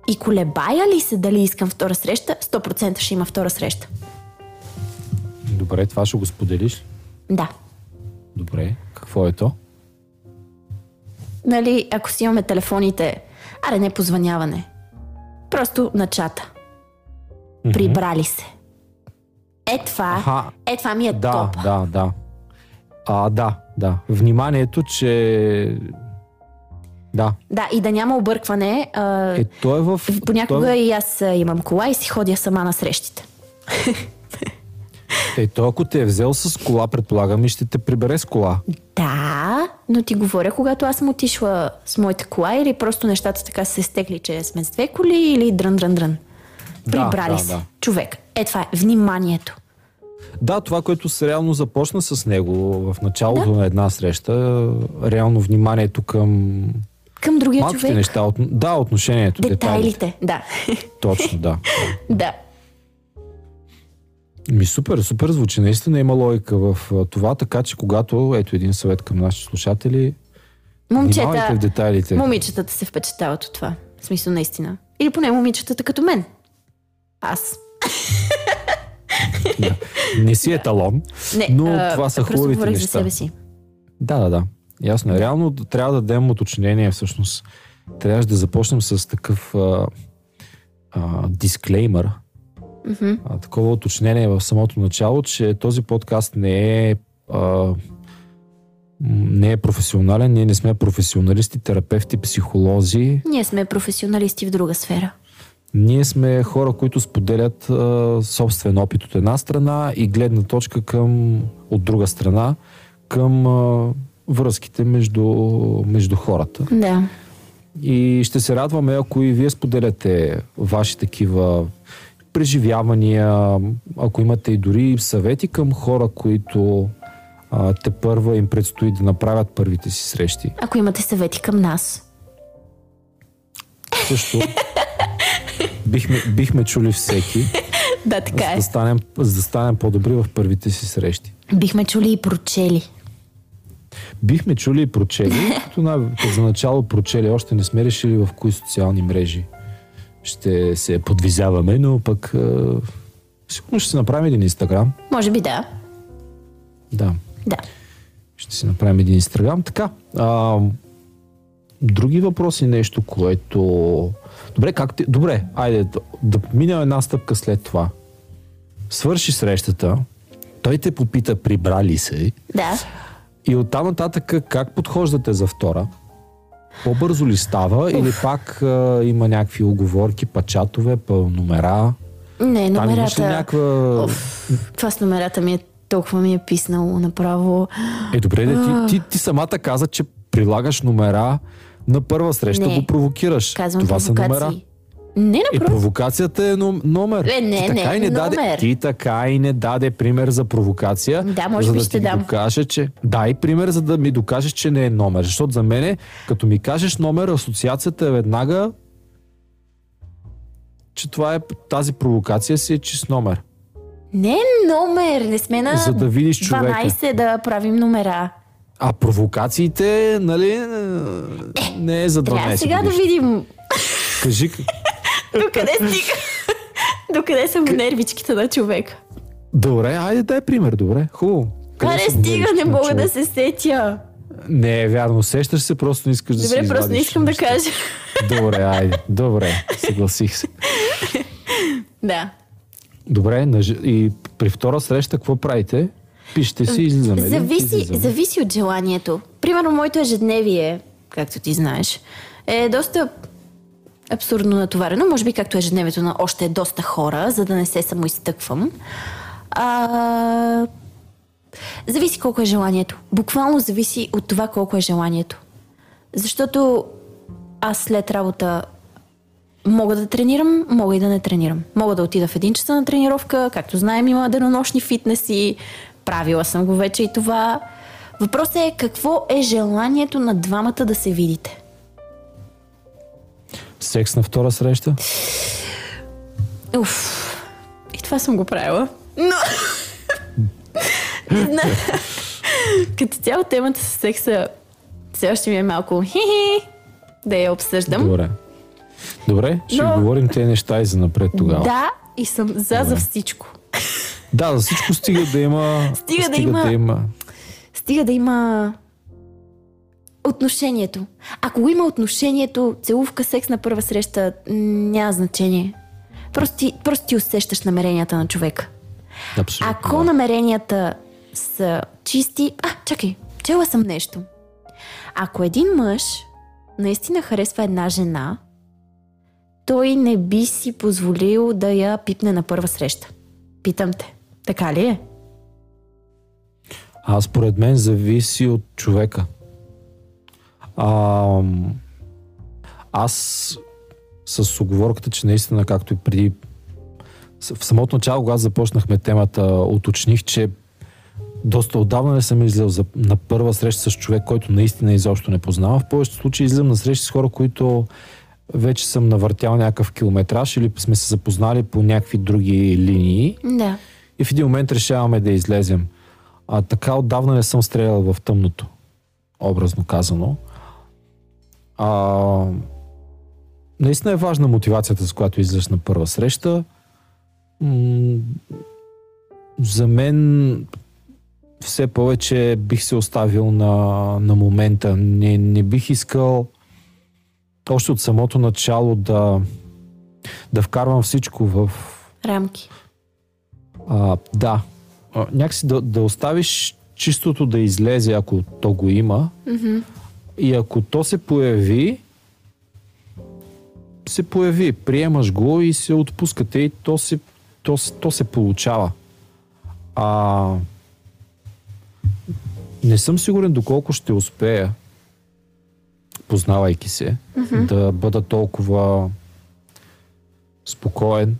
и колебая ли се дали искам втора среща, 100% ще има втора среща. Добре, това ще го споделиш. Да. Добре, какво е то? нали, ако си имаме телефоните, аре не позваняване. Просто на чата. Прибрали се. Е това, Аха. е това ми е Да, топ. да, да. А, да, да. Вниманието, че... Да. Да, и да няма объркване. А, Е, то е в... понякога то е, и аз имам кола и си ходя сама на срещите. е, то ако те е взел с кола, предполагам и ще те прибере с кола. Да, но ти говоря, когато аз съм отишла с моята кола или просто нещата така се стекли, че сме с две коли или дрън-дрън-дрън. Да, Прибрали да, се. да. Човек. Е това е вниманието. Да, това, което се реално започна с него в началото на една среща, реално вниманието към Към другия малките човек. неща. От, да, отношението, детайлите. Детайлите. Да. Точно, да. *laughs* да. Ми супер, супер звучи. Наистина има логика в това, така че когато, ето един съвет към нашите слушатели, внимавайте в Момчета, детайлите. момичетата се впечатляват от това. В смисъл, наистина. Или поне момичетата като мен. Аз. *laughs* Да. Не си еталон, Не, но а, това са хубавите неща. за себе си. Да, да, да. Ясно е. Реално трябва да дадем уточнение всъщност. Трябваше да започнем с такъв а, а, дисклеймър, а, такова уточнение в самото начало, че този подкаст не е а, не е професионален, ние не сме професионалисти, терапевти, психолози. Ние сме професионалисти в друга сфера. Ние сме хора, които споделят а, собствен опит от една страна и гледна точка към от друга страна към а, връзките между, между хората. Да. И ще се радваме, ако и вие споделяте ваши такива преживявания, ако имате и дори съвети към хора, които а, те първа им предстои да направят първите си срещи. Ако имате съвети към нас. Също *laughs* бихме, бихме чули всеки, *laughs* Да, така за е. да, станем, за да станем по-добри в първите си срещи. Бихме чули и прочели. Бихме чули и прочели, *laughs* като на, за начало прочели, още не сме решили в кои социални мрежи ще се подвизяваме, но пък а, сигурно ще си направим един инстаграм. Може би да. Да, Да. ще си направим един инстаграм. Така, а, други въпроси, нещо, което... Добре, как ти... Добре, айде да, да минем една стъпка след това. Свърши срещата, той те попита прибрали се Да. и оттам нататък как подхождате за втора? По-бързо ли става или пак а, има някакви оговорки, пачатове, па номера? Не, Там номерата... някаква... Оф, това с номерата ми е толкова ми е писнало направо. Е, добре, де, ти, ти, ти самата каза, че прилагаш номера на първа среща, Не. го провокираш. Казвам Това са провокации. номера. Не, Е, напротив. провокацията е ном- номер. Е, не, ти така не, и не даде, номер. Ти така и не даде пример за провокация. Да, може за би да ще ти дам. Докаже, че... Дай пример, за да ми докажеш, че не е номер. Защото за мен, като ми кажеш номер, асоциацията е веднага, че това е тази провокация си е чист номер. Не е номер. Не сме на За да видиш човека. 12 да правим номера. А провокациите, нали, не е за 12 Трябва сега да годишни. видим Кажи, *laughs* докъде стига. докъде са нервичките на човека. добре, айде дай пример, добре, хубаво. Къде Аре, стига, не мога човек? да се сетя. Не е вярно, сещаш се, просто не искаш да си Добре, просто не искам да кажа. Добре, айде, добре, съгласих се. *laughs* Да. Добре, и при втора среща какво правите? Пишете си излизаме. ли? Зависи, Излизаме. зависи от желанието. Примерно, моето ежедневие, както ти знаеш, е доста абсурдно натоварено. Може би както ежедневието на още доста хора, за да не се самоизтъквам. А... Зависи колко е желанието. Буквално зависи от това колко е желанието. Защото аз след работа мога да тренирам, мога и да не тренирам. Мога да отида в един часа на тренировка, както знаем има денонощни фитнеси, правила съм го вече и това. Въпросът е какво е желанието на двамата да се видите. Секс на втора среща? Уф, и това съм го правила. Но... *laughs* Като цяло темата с секса все още ми е малко хи-хи да я обсъждам. Добре. Добре, ще Но- говорим тези неща и за напред тогава. Да, и съм за за всичко. Да, за всичко стига да има... *laughs* Стига да има- да има... Стига да има отношението. Ако го има отношението, целувка, секс на първа среща, няма значение. Просто ти, просто ти усещаш намеренията на човека. Абсолютно. Ако да. намеренията са чисти... А, чакай, чела съм нещо. Ако един мъж наистина харесва една жена, той не би си позволил да я пипне на първа среща. Питам те. Така ли е? А според мен зависи от човека. А, аз с оговорката, че наистина, както и преди в самото начало, когато започнахме темата, уточних, че доста отдавна не съм излизал за, на първа среща с човек, който наистина изобщо не познава. В повечето случаи излизам на срещи с хора, които вече съм навъртял някакъв километраж или сме се запознали по някакви други линии. Да. И в един момент решаваме да излезем. А така отдавна не съм стрелял в тъмното, образно казано. А, наистина е важна мотивацията, с която излизаш на първа среща. М- за мен все повече бих се оставил на, на момента. Не, не бих искал още от самото начало да, да вкарвам всичко в... Рамки. А, да. А, някакси да, да оставиш чистото да излезе, ако то го има. Mm-hmm. И ако то се появи, се появи, приемаш го и се отпускате и то се, то, то се получава. А, не съм сигурен доколко ще успея, познавайки се, mm-hmm. да бъда толкова спокоен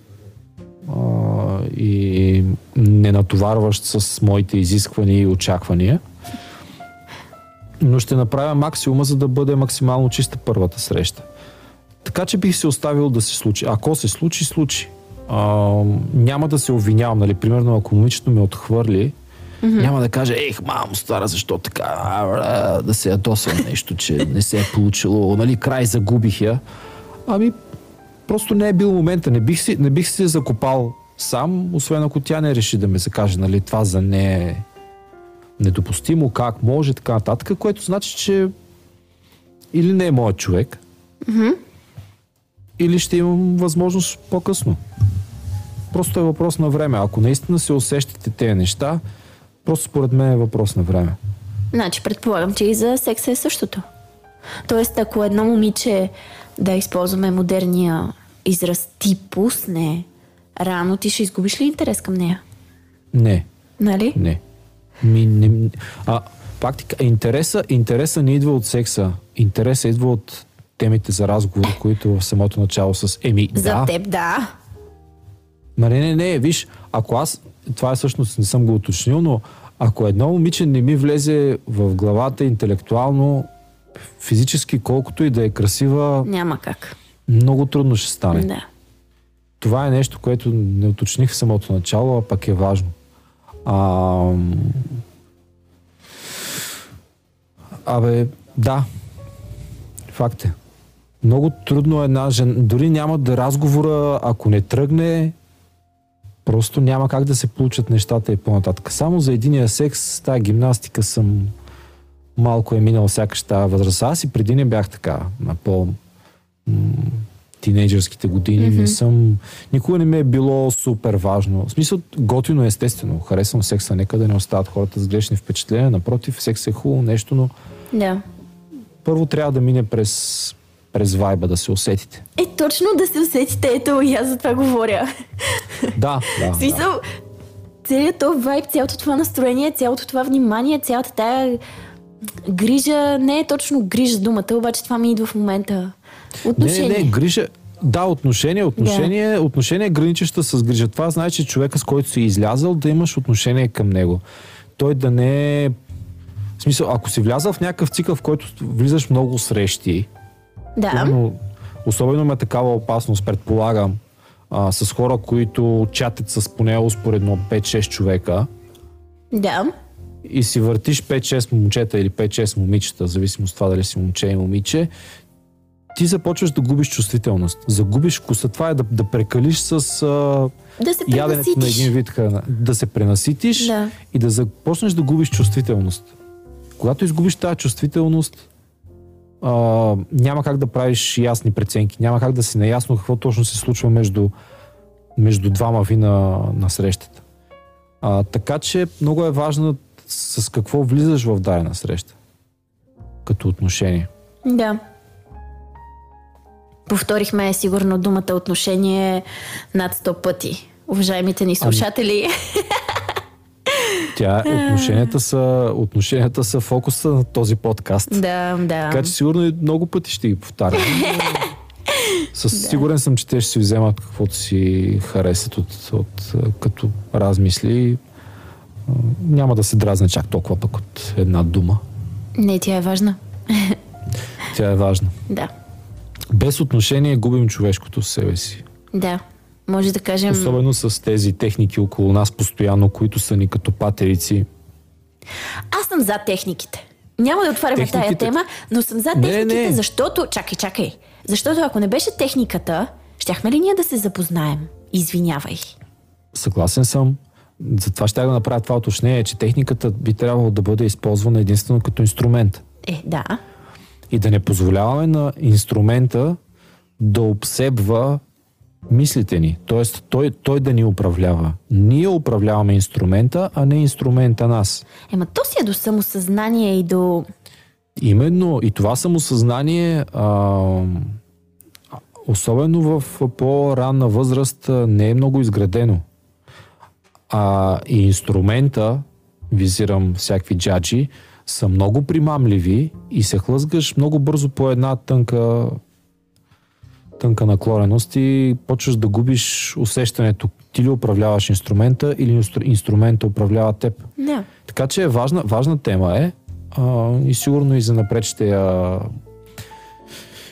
а, и не натоварващ с моите изисквания и очаквания. Но ще направя максимума, за да бъде максимално чиста първата среща. Така че бих се оставил да се случи. Ако се случи, случи. А, няма да се обвинявам, нали? Примерно, ако момичето ме отхвърли, Mm-hmm. Няма да каже, ех, мамо, стара, защо така, да се ядосва нещо, че не се е получило, нали, край загубих я. Ами, просто не е бил момента. Не бих, си, не бих се закопал сам, освен ако тя не реши да ме закаже, нали, това за не е недопустимо, как може, така нататък, което значи, че или не е моят човек, mm-hmm. или ще имам възможност по-късно. Просто е въпрос на време. Ако наистина се усещате тези неща, Просто според мен е въпрос на време. Значи предполагам, че и за секса е същото. Тоест, ако едно момиче, да използваме модерния израз, ти пусне рано, ти ще изгубиш ли интерес към нея? Не. Нали? Не. Ми, не а, пак ти, интереса, интереса не идва от секса. Интереса идва от темите за разговор, които в самото начало с Еми, За да. теб, да. Ма не, не, не, виж, ако аз, това е всъщност не съм го уточнил, но ако едно момиче не ми влезе в главата интелектуално, физически, колкото и да е красива, няма как. Много трудно ще стане. Да. Това е нещо, което не уточних в самото начало, а пък е важно. А... Абе, да. Факт е. Много трудно е една жена. Дори няма да разговора, ако не тръгне, Просто няма как да се получат нещата и по-нататък. Само за единия секс, тази гимнастика съм малко е минал сякаш тази възраст. Аз и преди не бях така, на по тинейджърските години. Mm-hmm. Не съм... Никога не ми е било супер важно. В смисъл, готино естествено. Харесвам секса, нека да не остават хората с грешни впечатления. Напротив, секс е хубаво нещо, но... Да. Първо трябва да мине през през вайба да се усетите. Е, точно да се усетите, ето и аз за това говоря. Да, да. *laughs* Смисъл, да. целият този вайб, цялото това настроение, цялото това внимание, цялата тая грижа, не е точно грижа думата, обаче това ми идва в момента. Отношение. Не, не, грижа, да, отношение, отношение, да. отношение граничеща с грижа. Това значи човека, с който си излязал, да имаш отношение към него. Той да не е... В смисъл, ако си влязал в някакъв цикъл, в който влизаш много срещи, да. Но, особено ме такава опасност, предполагам, а, с хора, които чатят с поне успоредно 5-6 човека. Да. И си въртиш 5-6 момчета или 5-6 момичета, в зависимост от това дали си момче и момиче, ти започваш да губиш чувствителност. Загубиш вкуса. Това е да, да прекалиш с а, да се яденето на един вид храна. Да се пренаситиш да. и да започнеш да губиш чувствителност. Когато изгубиш тази чувствителност, а, няма как да правиш ясни преценки, няма как да си наясно какво точно се случва между, между двама ви на, на срещата. А, така че много е важно с какво влизаш в дадена среща. Като отношение. Да. Повторихме сигурно думата отношение над 100 пъти. Уважаемите ни слушатели. Ами... Тя, *laughs* отношенията са, отношенията са фокуса на този подкаст. Да, да. Така че сигурно и много пъти ще ги повтарям. *laughs* Със да. сигурен съм, че те ще си вземат каквото си харесат от, от, като размисли. Няма да се дразне чак толкова пък от една дума. Не, тя е важна. *laughs* Тя е важна. Да. Без отношение губим човешкото в себе си. Да. Може да кажем... Особено с тези техники около нас постоянно, които са ни като патерици. Аз съм за техниките. Няма да отваряме тая Техниките? тема, но съм за Не, техниките, не. защото... Чакай, чакай. Защото ако не беше техниката, щяхме ли ние да се запознаем? Извинявай. Съгласен съм. Затова ще да направя това уточнение, че техниката би трябвало да бъде използвана единствено като инструмент. Е, да. И да не позволяваме на инструмента да обсебва мислите ни. Тоест, той, той да ни управлява. Ние управляваме инструмента, а не инструмента нас. Ема то си е до самосъзнание и до... Именно и това самосъзнание, а, особено в по-ранна възраст, не е много изградено. А и инструмента, визирам всякакви джаджи, са много примамливи и се хлъзгаш много бързо по една тънка тънка наклоненост и почваш да губиш усещането. Ти ли управляваш инструмента или инстру- инструмента управлява теб. Да. Така че важна, важна тема е а, и сигурно и за напред ще я,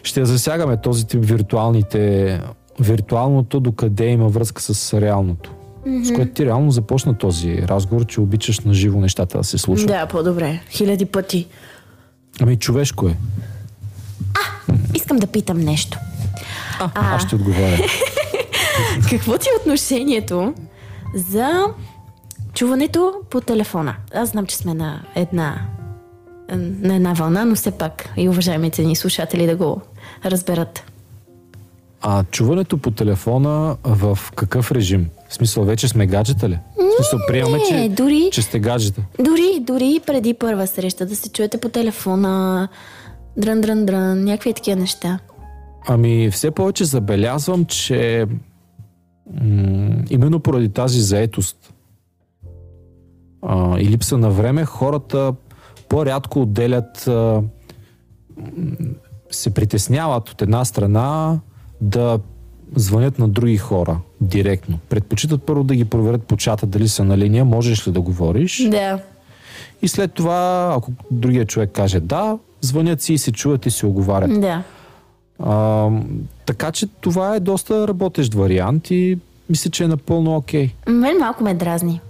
ще я засягаме този тип виртуалните, виртуалното докъде има връзка с реалното. Mm-hmm. С което ти реално започна този разговор, че обичаш на живо нещата да се случват. Да, по-добре. Хиляди пъти. Ами човешко е. Искам да питам нещо. А, а. Аз ще отговоря. *laughs* Какво ти е отношението за чуването по телефона? Аз знам, че сме на една, на една вълна, но все пак и уважаемите ни слушатели да го разберат. А чуването по телефона в какъв режим? В смисъл, вече сме гаджета ли? В смисъл, приемаме, че, дори- че сте гаджета. Дори, дори преди първа среща да се чуете по телефона, дрън, дрън, дрън, някакви такива неща. Ами, все повече забелязвам, че м- именно поради тази заетост а, и липса на време, хората по-рядко отделят, а, се притесняват от една страна да звънят на други хора директно. Предпочитат първо да ги проверят по чата дали са на линия, можеш ли да говориш. Да. И след това, ако другия човек каже да, звънят си и се чуват и се оговарят. Да. А, така че това е доста работещ вариант и мисля, че е напълно окей. Мен малко ме дразни.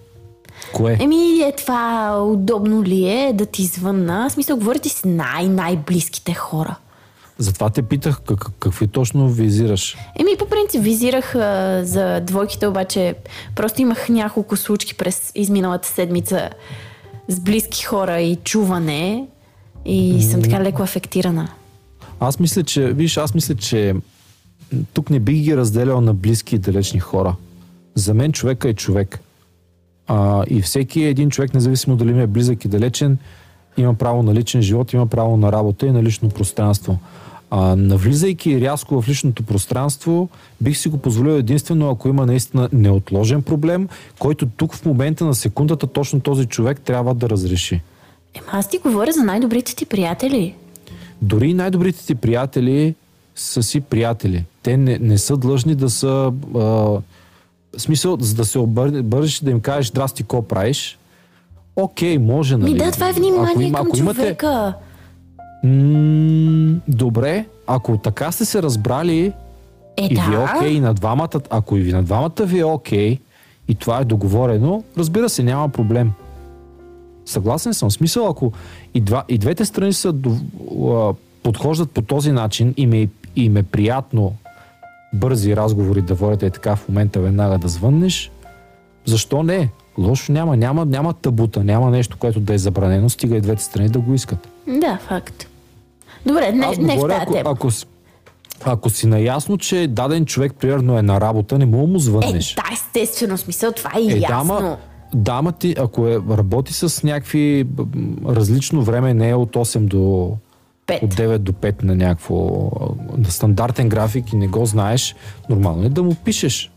Кое? Еми, е това удобно ли е да ти звънна? В смисъл, говорите с най-най-близките хора. Затова те питах как, какви точно визираш. Еми, по принцип визирах а, за двойките, обаче просто имах няколко случки през изминалата седмица с близки хора и чуване и съм така леко афектирана. Аз мисля, че, виж, аз мисля, че тук не бих ги разделял на близки и далечни хора. За мен човека е човек. А, и всеки един човек, независимо дали ми е близък и далечен, има право на личен живот, има право на работа и на лично пространство. А, навлизайки рязко в личното пространство, бих си го позволил единствено, ако има наистина неотложен проблем, който тук в момента на секундата точно този човек трябва да разреши. Ема аз ти говоря за най-добрите ти приятели. Дори най-добрите ти приятели са си приятели. Те не, не са длъжни да са... А, в смисъл, за да се обърнеш да им кажеш здрасти, какво правиш? Окей, може, нали? Ми да, това е внимание Ако има- към ако имате- човека. М, добре, ако така сте се разбрали Е, и да. ви е окей, и на двамата, ако и ви на двамата ви е окей, и това е договорено, разбира се, няма проблем. Съгласен съм. Смисъл, ако и, два, и двете страни са а, подхождат по този начин и ме, и ме е приятно бързи разговори да водите и така в момента веднага да звъннеш, защо не? Лошо няма, няма, няма табута, няма нещо, което да е забранено, стига и двете страни да го искат. Да, факт. Добре, не, Аз не в говоря, тази ако, ако, си- ако си наясно, че даден човек, примерно, е на работа, не му му Е, звъннеш. да, естествено, смисъл, това е, Е, ясно. дама, дама ти, ако е, работи с някакви различно време, не е от 8 до Пет. от 9 до 5 на някакво на стандартен график и не го знаеш, нормално е да му пишеш.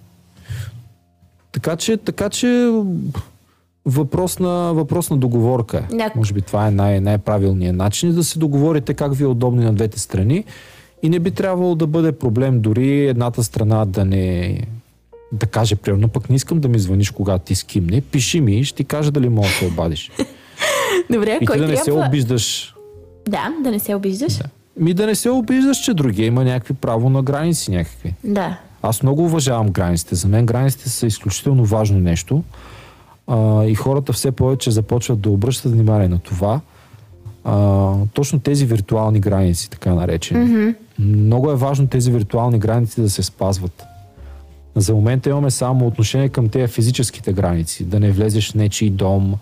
Така че, така че въпрос на, въпрос на договорка. е. Да. Може би това е най- най-правилният начин да се договорите как ви е удобно на двете страни и не би трябвало да бъде проблем дори едната страна да не да каже, примерно, пък не искам да ми звъниш, когато ти скимне, пиши ми и ще ти кажа дали мога да се обадиш. *laughs* Добре, И кой ти да не се обиждаш. Да, да не се обиждаш. Да. Ми да не се обиждаш, че другия има някакви право на граници някакви. да. Аз много уважавам границите. За мен границите са изключително важно нещо. А, и хората все повече започват да обръщат внимание на това. А, точно тези виртуални граници, така наречени. Мгм. Много е важно тези виртуални граници да се спазват. За момента имаме само отношение към тези физическите граници. Да не влезеш в нечий дом,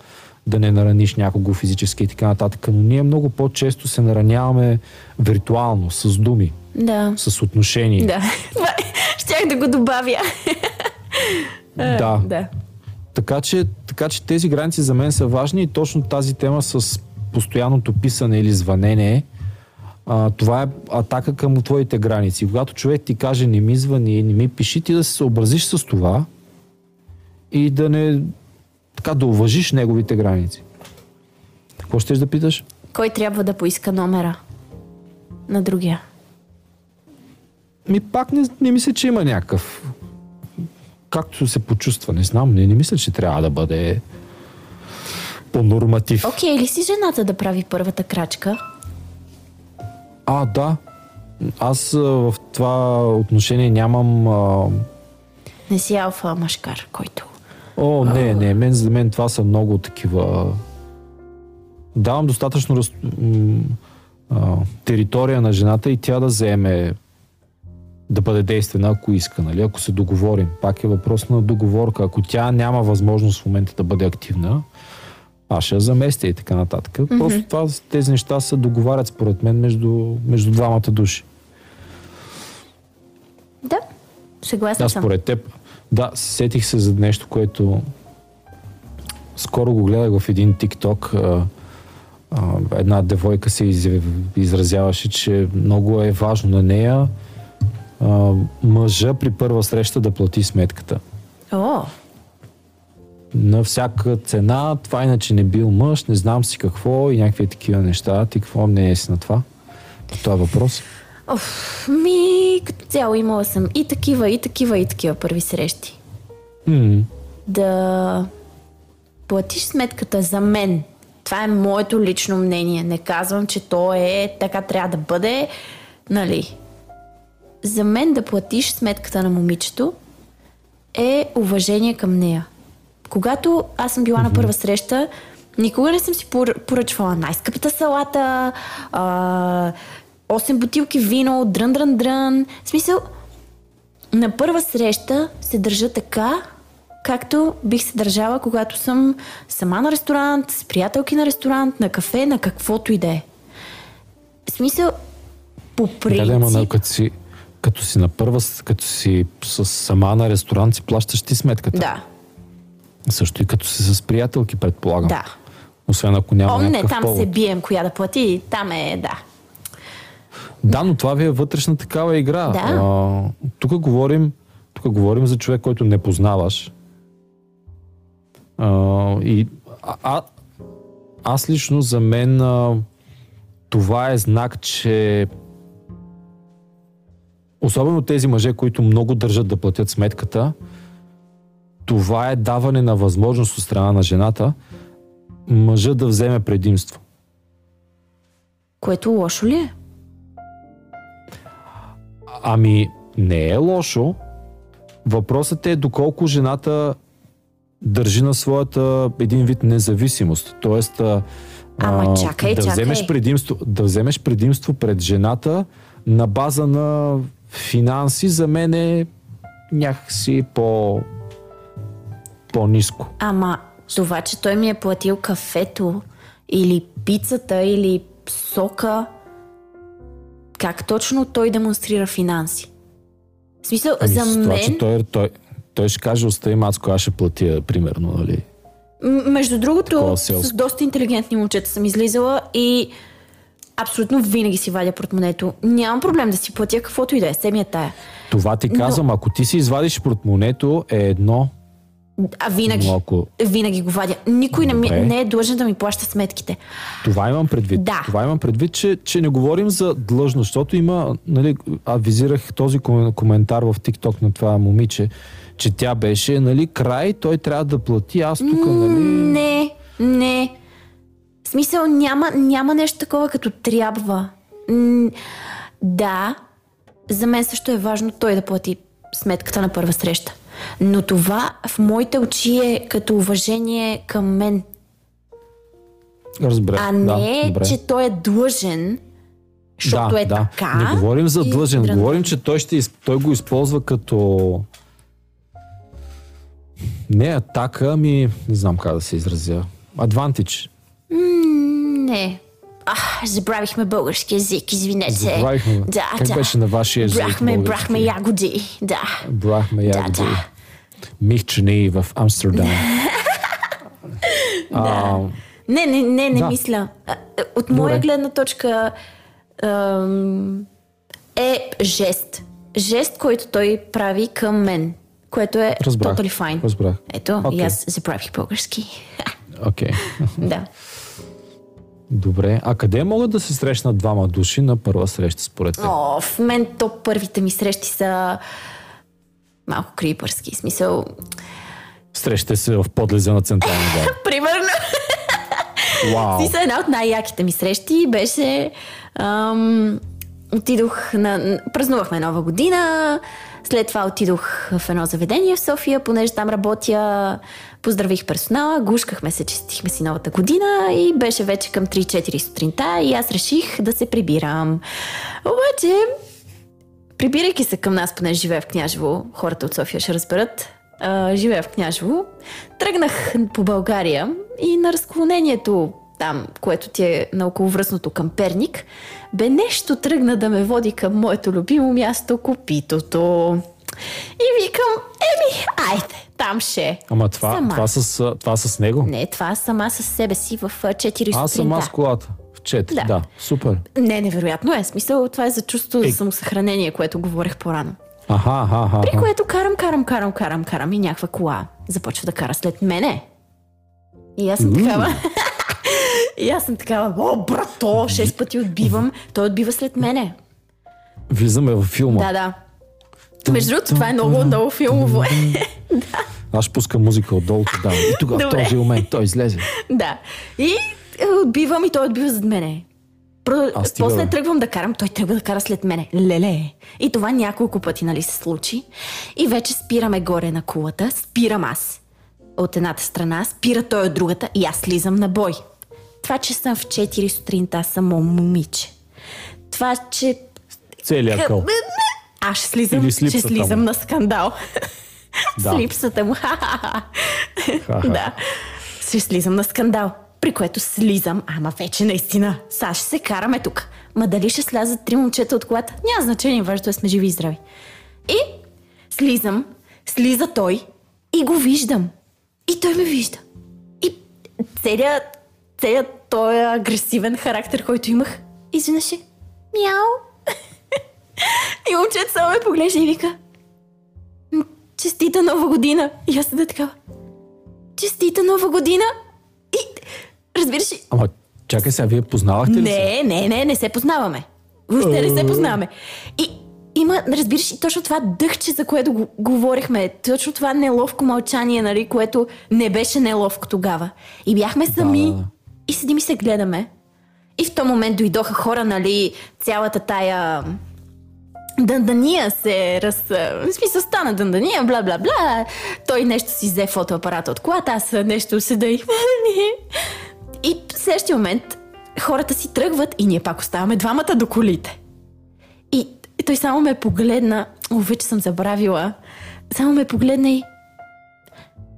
да не нараниш някого физически и така нататък. Но ние много по-често се нараняваме виртуално, с думи, Да. с отношения. Да. *laughs* Щях да го добавя. Да. *laughs* Да. Така че, така че тези граници за мен са важни и точно тази тема с постоянното писане или звънене, а, това е атака към твоите граници. Когато човек ти каже не ми звъни, не ми пиши, ти да се съобразиш с това и да не така да уважиш неговите граници. Какво ще да питаш? Кой трябва да поиска номера на другия? Ми пак не, не мисля, че има някакъв. Както се почувства, не знам, не, не мисля, че трябва да бъде по норматив. Окей, ли си жената да прави първата крачка? А, да. Аз в това отношение нямам. А... Не си алфа мъжкар, който... О, не, не. Мен, за мен това са много такива. Давам достатъчно раз... територия на жената и тя да заеме да бъде действена, ако иска, нали? ако се договорим. Пак е въпрос на договорка. Ако тя няма възможност в момента да бъде активна, аз ще я заместя и така нататък. Mm-hmm. Просто това, тези неща се договарят според мен между, между двамата души. Да, съгласна Да, съм. според теб. Да, сетих се за нещо, което скоро го гледах в един тикток. Една девойка се из, изразяваше, че много е важно на нея а, мъжа при първа среща да плати сметката. О, На всяка цена, това иначе не бил мъж, не знам си какво и някакви такива неща. Ти какво мнение си на това? По този въпрос? Оф, ми, като цяло имала съм и такива, и такива, и такива първи срещи. М, Да платиш сметката за мен. Това е моето лично мнение. Не казвам, че то е така трябва да бъде. Нали? За мен да платиш сметката на момичето е уважение към нея. Когато аз съм била на първа среща, никога не съм си пор- поръчвала най-скъпата салата, а, 8 бутилки вино, дрън-дрън-дрън. В смисъл, на първа среща се държа така, както бих се държала, когато съм сама на ресторант, с приятелки на ресторант, на кафе, на каквото и да е. В смисъл, по принцип... Да, да, но като си, като си на първа, като си с сама на ресторант, си плащаш ти сметката. Да, Също и като си с приятелки, предполагам. да. Освен ако няма О, не, там повод. се бием коя да плати, там е, да. Да, но това ви е вътрешна такава игра. Да. А, тук, говорим, тук говорим за човек, който не познаваш. А, и а, а, аз лично за мен а, това е знак, че особено тези мъже, които много държат да платят сметката, това е даване на възможност от страна на жената мъжа да вземе предимство. Което лошо ли е? Ами, не е лошо. Въпросът е доколко жената държи на своята един вид независимост. Тоест, Ама а, чакай, да, чакай. Вземеш предимство, да вземеш предимство пред жената на база на финанси, за мен е някакси по, по-низко. Ама това, че той ми е платил кафето или пицата или сока, как точно той демонстрира финанси? В смисъл, Ами, за с това, че мен, той, той, той ще каже, остави мацко, аз ще платя, примерно, нали? между другото, с доста интелигентни момчета съм излизала и абсолютно винаги си вадя портмонето. Нямам проблем да си платя каквото и да е, се ми е тая. Това ти Но- казвам, ако ти си извадиш портмонето, е едно, А винаги, но ако винаги го вадя. Никой не, ми, не е длъжен да ми плаща сметките. Това имам предвид. Да. Това имам предвид, че, че не говорим за длъжност, защото има, нали, а визирах този ком- коментар в TikTok на това момиче, че тя беше, нали, край, той трябва да плати, аз тук, нали... Не, не. Смисъл няма, няма нещо такова като трябва. М, да, за мен също е важно той да плати сметката на първа среща. Но това в моите очи е като уважение към мен. Разбрах. А не, да, добре. че той е длъжен, защото да, е да. така. Не говорим за и длъжен, дрън- говорим, че той, ще, той го използва като не атака, ами не знам как да се изразя. Адвантич. Не. А, забравихме български език, извинете. Забравихме. Да, как да. беше на вашия език? Брахме, брахме ягоди. Да. Брахме Да, ягоди. да. Михчени в Амстердам. А, Не, не, не, не Да. мисля. А, От моя Добре. гледна точка е жест. Жест, който той прави към мен, което е Разбрах. totally fine. Разбрах. Ето, и Окей. аз забравих български. *laughs* Окей. да. Добре. А къде могат да се срещнат двама души на първа среща според теб? О, в мен то първите ми срещи са малко крипърски. Смисъл, Срещате се в подлеза на централния град. *laughs* примерно, Вау. Смисъл, една от най-яките ми срещи беше... Ам, отидох на... Празнувахме нова година, след това отидох в едно заведение в София, понеже там работя, поздравих персонала, гушкахме се, честихме си новата година и беше вече към 3-4 сутринта и аз реших да се прибирам. Обаче, прибирайки се към нас, понеже живея в Княжево, хората от София ще разберат, а, живея в Княжево, тръгнах по България и на разклонението там, което ти е на околовръстното към Перник, бе нещо тръгна да ме води към моето любимо място, Копитото. И викам, еми, айде, там ще. е». Ама това, Сама. това, с, това с него? Не, това сама с себе си в 4 Аз сутринта. сама с колата. В 4. Да. Да. Супер. Не, невероятно е. Смисъл, това е за чувство за Е. самосъхранение, което говорех по-рано. Аха, аха, аха. При което карам, карам, карам, карам, карам и някаква кола започва да кара след мене. И аз съм такава. *laughs* и аз съм такава, о, брато, шест пъти отбивам. Той отбива след мене. Влизаме във филма. Да, да. Между другото, това е много, много филмово. *laughs* Аз ще пускам музика отдолу да. И тогава в този момент той излезе. да. И е, отбивам и той отбива зад мене. Про... А, стига, После бе. тръгвам да карам, той тръгва да кара след мене. Леле. И това няколко пъти, нали, се случи. И вече спираме горе на кулата, спирам аз от едната страна, спира той от другата и аз слизам на бой. Това, че съм в 4 сутринта, аз съм момиче. Това, че Целият къл. Аз ще слизам, ще слизам му. на скандал. *laughs* Да. С липсата му. *laughs* Да. Ще слизам на скандал. При което слизам, ама вече наистина. Сега ще се караме тук. Ма дали ще слязат три момчета от колата? Няма значение, важното е сме живи и здрави. И слизам, слиза той и го виждам. И той ме вижда. И целият, целият този агресивен характер, който имах, изведнъж е мяу. И момчето само ме поглежда и вика «М, Честита нова година! И аз седа такава. Честита нова година! И разбираш ли, Ама чакай сега, вие познавахте ли се? не, не, не, не се познаваме. Въобще не се познаваме. И има, разбираш, и точно това дъхче, за което го, говорихме, точно това неловко мълчание, нали, което не беше неловко тогава. И бяхме сами да, да. и седим и се гледаме. И в този момент дойдоха хора, нали, цялата тая дъндания се раз... В смисъл стана дъндания, бла бла бла. Той нещо си взе фотоапарата от колата, аз нещо седа и... И в следващия момент хората си тръгват и ние пак оставаме двамата до колите. И, и той само ме погледна, о, вече съм забравила, само ме погледна и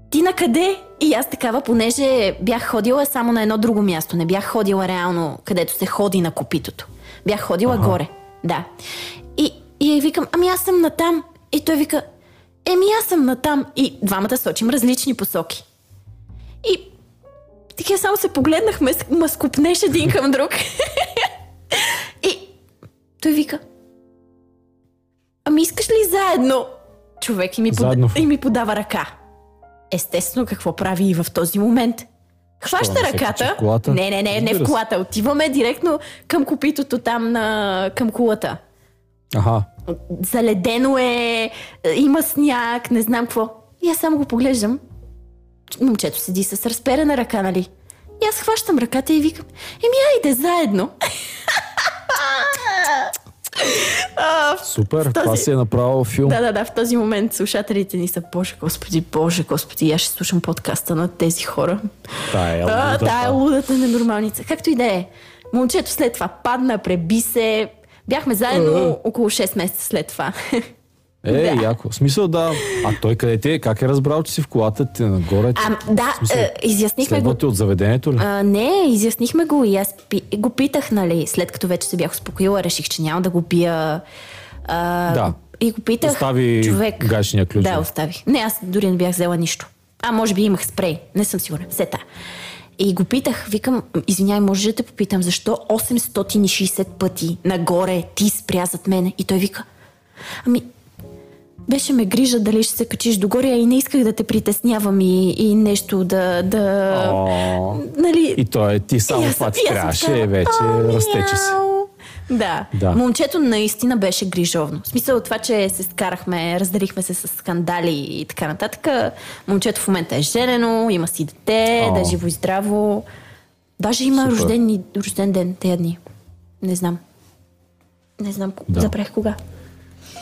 ти на къде? И аз такава, понеже бях ходила само на едно друго място. Не бях ходила реално, където се ходи на копитото. Бях ходила ага. горе. Да. И, я викам, ами аз съм натам. И той вика, еми аз съм натам. И двамата сочим различни посоки. И така само се погледнахме, ма скупнеш един към друг. *laughs* и той вика, ами искаш ли заедно? Човек и ми, Заедно. пода... и ми подава ръка. Естествено, какво прави и в този момент? Хваща ръката. Не, не, не, не в колата. Отиваме директно към копитото там на... към кулата. Аха. Заледено е, има сняг, не знам какво. И аз само го поглеждам. Момчето седи с разперена ръка, нали? И аз хващам ръката и викам, еми айде заедно. *laughs* А, Супер, този- това си е направо филм. Да, да, да, в този момент слушателите ни са, Боже, Господи, Боже, Господи, аз ще слушам подкаста на тези хора. Та е лудата. тая лудата ненормалница. Както и да е. Момчето след това падна, преби се. Бяхме заедно около 6 месеца след това. Е, *laughs* Да. яко. В смисъл да. А той къде ти е? Как е разбрал, че си в колата ти нагоре? А, да, смисъл, е, изяснихме го. От заведението ли? А, не, изяснихме го и аз пи, го питах, нали, след като вече се бях успокоила, реших, че няма да го бия. А, Да. И го питах. Остави човек. гашения ключ. Да, оставих. Не, аз дори не бях взела нищо. А, може би имах спрей. Не съм сигурна. Сета. И го питах, викам, извиняй, може да те попитам, защо 860 пъти нагоре ти спря зад мене? И той вика, ами, беше ме грижа дали ще се качиш догоре, а и не исках да те притеснявам и, и нещо да... да О, нали, И той ти само това ти трябваше, вече «О, разтече се. Мяу». Да. Да. Момчето наистина беше грижовно. В смисъл това, че се скарахме, раздарихме се с скандали и така нататък. Момчето в момента е женено, има си дете, О. да е живо и здраво. Даже има Супер. рожден, рожден ден тези дни. Не знам. Не знам, Да. забрах кога.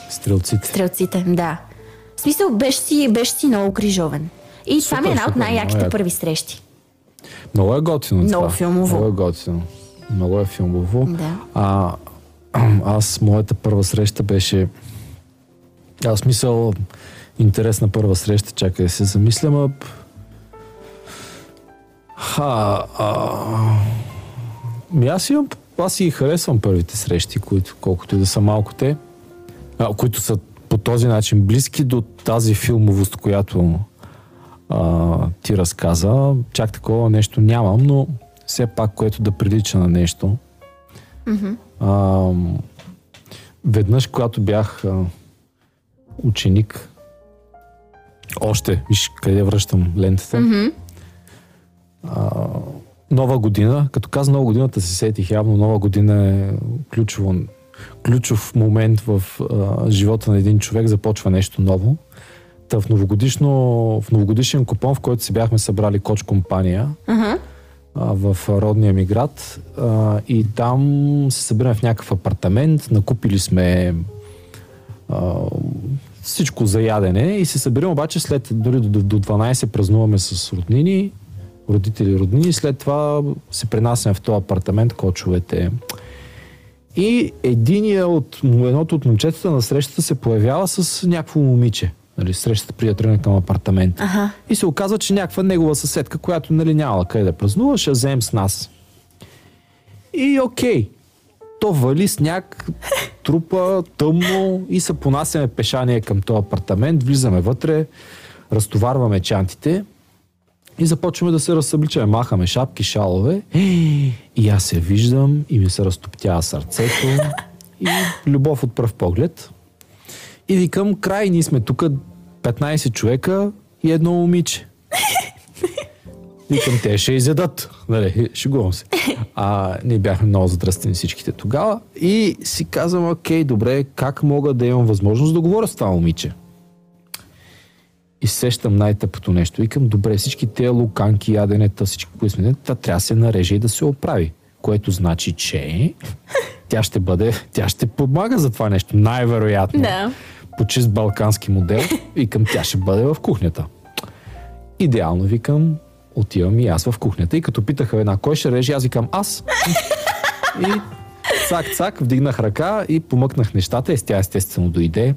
Стрелците. Стрелците, да. В смисъл, беше си, беше си много грижовен. И това ми е Супер, една от супер, най-яките първи срещи. Много е готино Много това. филмово. Много е готино. Много е филмово. Да. А, *clears throat* аз, моята първа среща беше... Аз мисъл, интересна първа среща, чакай да се замисля, ма... Ха, а... Ми аз имам... Аз си харесвам първите срещи, които, колкото и да са малко те, а, които са по този начин близки до тази филмовост, която а, ти разказа. Чак такова нещо нямам, но все пак, което да прилича на нещо. А, веднъж, когато бях а, ученик, още, виж къде връщам лентата, а, нова година, като каза нова годината се сетих явно, нова година е ключово, ключов момент в а, живота на един човек, започва нещо ново. Та в, новогодишно, в новогодишен купон, в който се бяхме събрали коч компания, Ага. В родния ми град а, и там се събираме в някакъв апартамент, накупили сме а, всичко за ядене и се събираме обаче след дори до, до 12 празнуваме с роднини, родители, роднини, след това се пренасяме в този апартамент, кочовете. И единия от, едното от момчетата на срещата се появява с някакво момиче. Нали, срещата преди да тръгне към апартамента. Ага. И се оказва, че някаква негова съседка, която нали, нямала къде да празнува, ще вземем с нас. И окей. То вали сняг, *laughs* трупа, тъмно и се понасяме пешание към този апартамент, влизаме вътре, разтоварваме чантите и започваме да се разсъбличаме. Махаме шапки, шалове *gasps* и аз се виждам и ми се разтоптява сърцето *laughs* и любов от пръв поглед. И викам, край, ние сме тук 15 човека и едно момиче. Викам, те ще изядат. Нали, шегувам се. А, ние бяхме много задръстени всичките тогава. И си казвам, окей, добре, как мога да имам възможност да говоря с това момиче? И сещам най-тъпото нещо. Викам, добре, всички тези луканки, яденета, всички, които сме, трябва да се нареже и да се оправи. Което значи, че тя ще бъде, тя ще помага за това нещо, най-вероятно Да. по чист балкански модел, викам, тя ще бъде в кухнята. Идеално, викам, отивам и аз в кухнята. И като питаха една, кой ще реже, аз викам, аз. И цак-цак, вдигнах ръка и помъкнах нещата. И тя естествено дойде.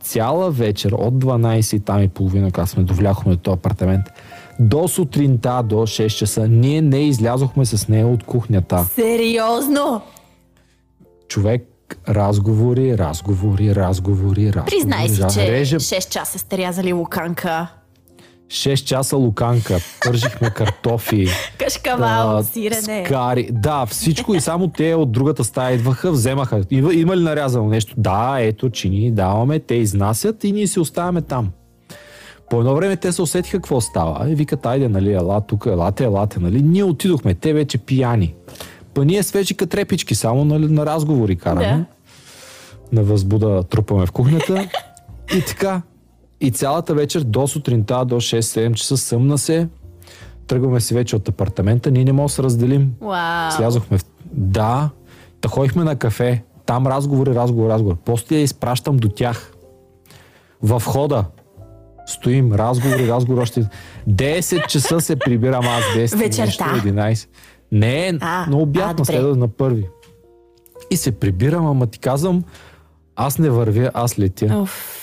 Цяла вечер от 12 и там и половина, когато сме довлякохме до този апартамент, до сутринта, до 6 часа, ние не излязохме с нея от кухнята. Сериозно? Човек, разговори, разговори, разговори, разговори. Признай си, че реже 6 часа сте рязали луканка. 6 часа луканка, пържихме картофи, *laughs* Кашкавал, сирене. скари. Да, всичко и само те от другата стая идваха, вземаха. Има, има ли нарязано нещо? Да, ето, че ние даваме, те изнасят и ние си оставяме там. По едно време те се усетиха какво става. И викат, айде, нали, ела тук, елате, елате, нали. Ние отидохме, те вече пияни. Па ние свежика трепички, само нали, на разговори караме. Да. На възбуда трупаме в кухнята. *laughs* И така. И цялата вечер до сутринта, до 6-7 часа съмна се. Тръгваме си вече от апартамента. Ние не можем да се разделим. Вау. Слязохме в... Да. Та ходихме на кафе. там разговори, разговор, разговор. После я изпращам до тях. В хода. Стоим, разговори, разговори, още 10 часа се прибирам аз, 10 Вечерта? нещо, 11. Не, А, добре. на следва на първи. И се прибирам, ама ти казвам, аз не вървя, аз летя. Оф.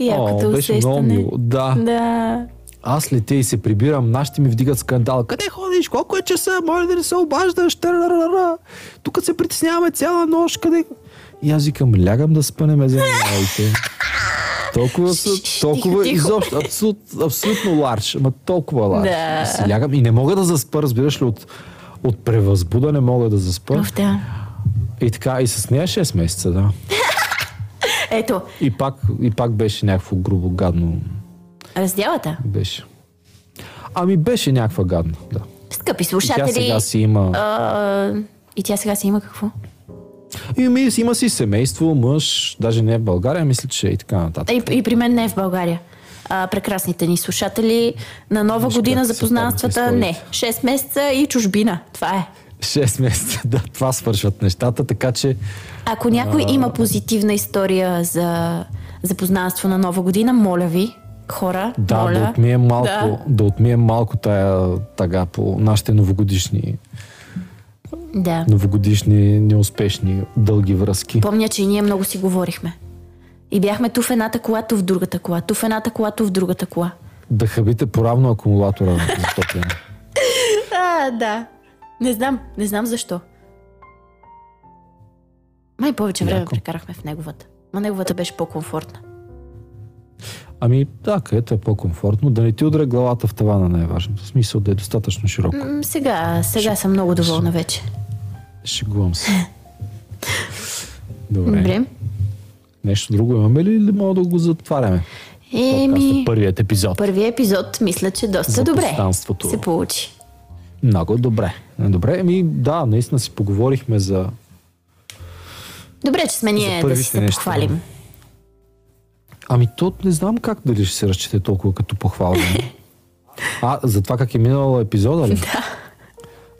Якото О, беше усещане. много мило. Да. Да. Аз летя и се прибирам, нашите ми вдигат скандал. Къде ходиш? Колко е часа? Моля да не се обаждаш. Тарарара. Тук се притесняваме цяла нощ. Къде? И аз викам, лягам да спа, не ме занимавайте. Толкова, са, толкова тихо, изобщо, абсолют, абсолютно ларш, ама толкова ларш. Да. Си лягам и не мога да заспа, разбираш ли, от, от превъзбуда не мога да заспа. Оф, да. И така, и с нея 6 месеца, да. *laughs* Ето, И пак, и пак беше някакво грубо, гадно. разделата. Беше. Ами беше някаква гадна, да. Скъпи И тя слушатели. сега си има... а, и тя сега си има какво? И ми, има си семейство, мъж, даже не е в България, мисля, че е и така нататък. И, и при мен не е в България. А, прекрасните ни слушатели на нова Виж година как за се познанствата помните не. 6 месеца и чужбина. Това е. 6 месеца, *laughs* да, това свършват нещата, така че Ако някой има позитивна история за, за познанство на нова година, моля ви, хора, да, моля. да отмием малко, Да. да. отмием малко тая тага по нашите новогодишни, Да. новогодишни неуспешни дълги връзки. Помня, че и ние много си говорихме. И бяхме ту в едната кола, ту в другата кола, ту в едната кола, ту в другата кола. Да хабите поравно акумулатора за топляне. *laughs* А, да. Не знам, не знам защо. Май повече време Яко. прекарахме в неговата. Но неговата беше по-комфортна. Ами да, където е по-комфортно, да не ти удря главата в тавана е важно. В смисъл да е достатъчно широко. М, сега, сега съм много доволна вече. Шегувам се. *laughs* Добре. Добре. Нещо друго имаме ли или мога да го затваряме? Еми, първият епизод. първият епизод мисля, че доста За добре се получи. Много добре. Добре, ами да, наистина си поговорихме за... Добре, че сме ние да се неща. похвалим. Ами то не знам как дали ще се разчете толкова като похвалване. *laughs* а, за това как е минал епизода ли? Да.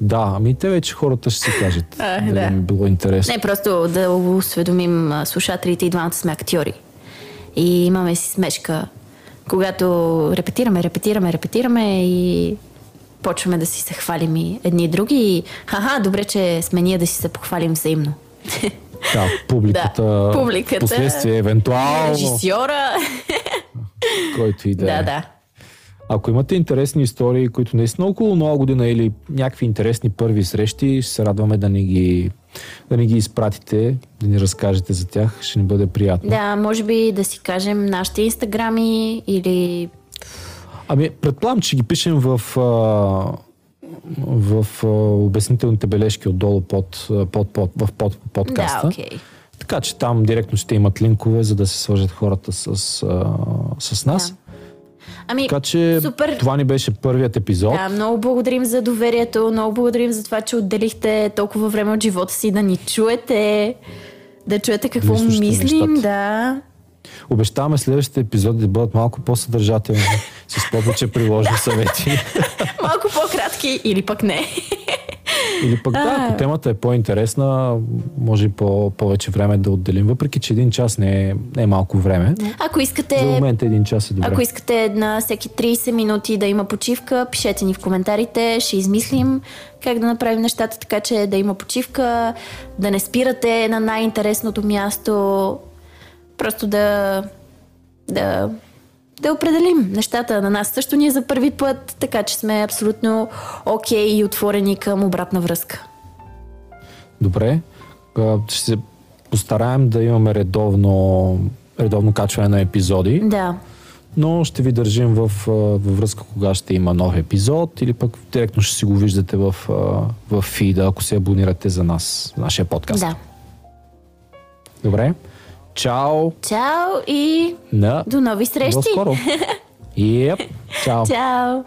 Да, ами те вече хората ще си кажат. А, да. им е било интересно. Не, просто да осведомим слушателите и двамата сме актьори. И имаме си смешка, когато репетираме, репетираме, репетираме и почваме да си се хвалим и едни и други. И ха добре, че сме ние да си се похвалим взаимно. *laughs* Да, публиката, Да, публиката. Последствие, евентуално, Режисьора. който и да е. да, да. Ако имате интересни истории, които наистина около нова година или някакви интересни първи срещи, ще се радваме да ни ги, да ни ги изпратите, да ни разкажете за тях. Ще ни бъде приятно. Да, може би да си кажем нашите инстаграми или... Ами, предполагам, че ги пишем в, в обяснителните бележки отдолу под, под, под, в под, подкаста. Да, окей. Така че там директно ще имат линкове, за да се свържат хората с, с нас. Да. Ами, Така че супер. това ни беше първият епизод. Да, много благодарим за доверието, много благодарим за това, че отделихте толкова време от живота си да ни чуете, да чуете какво Да мислим, нещата. да. Обещаваме следващите епизоди да бъдат малко по-съдържателни, с повече приложни съвети. *laughs* Малко по-кратки или пък не. Или пък да, ако темата е по-интересна, може по- повече време да отделим, въпреки че един час не е, не е малко време. Ако искате За момента един час е добре. Ако искате на всеки 30 минути да има почивка, пишете ни в коментарите, ще измислим как да направим нещата така, че да има почивка, да не спирате на най-интересното място, просто да, да, да определим нещата на нас. Също ние за първи път, така че сме абсолютно окей и отворени към обратна връзка. Добре. Ще се постараем да имаме редовно, редовно качване на епизоди, Да, но ще ви държим в, във връзка кога ще има нов епизод или пък директно ще си го виждате в, в фида, ако се абонирате за нас, за нашия подкаст. да. Добре. Чао Чао и на до нови до срещи! скоро. *laughs* Yep. Чао. Чао!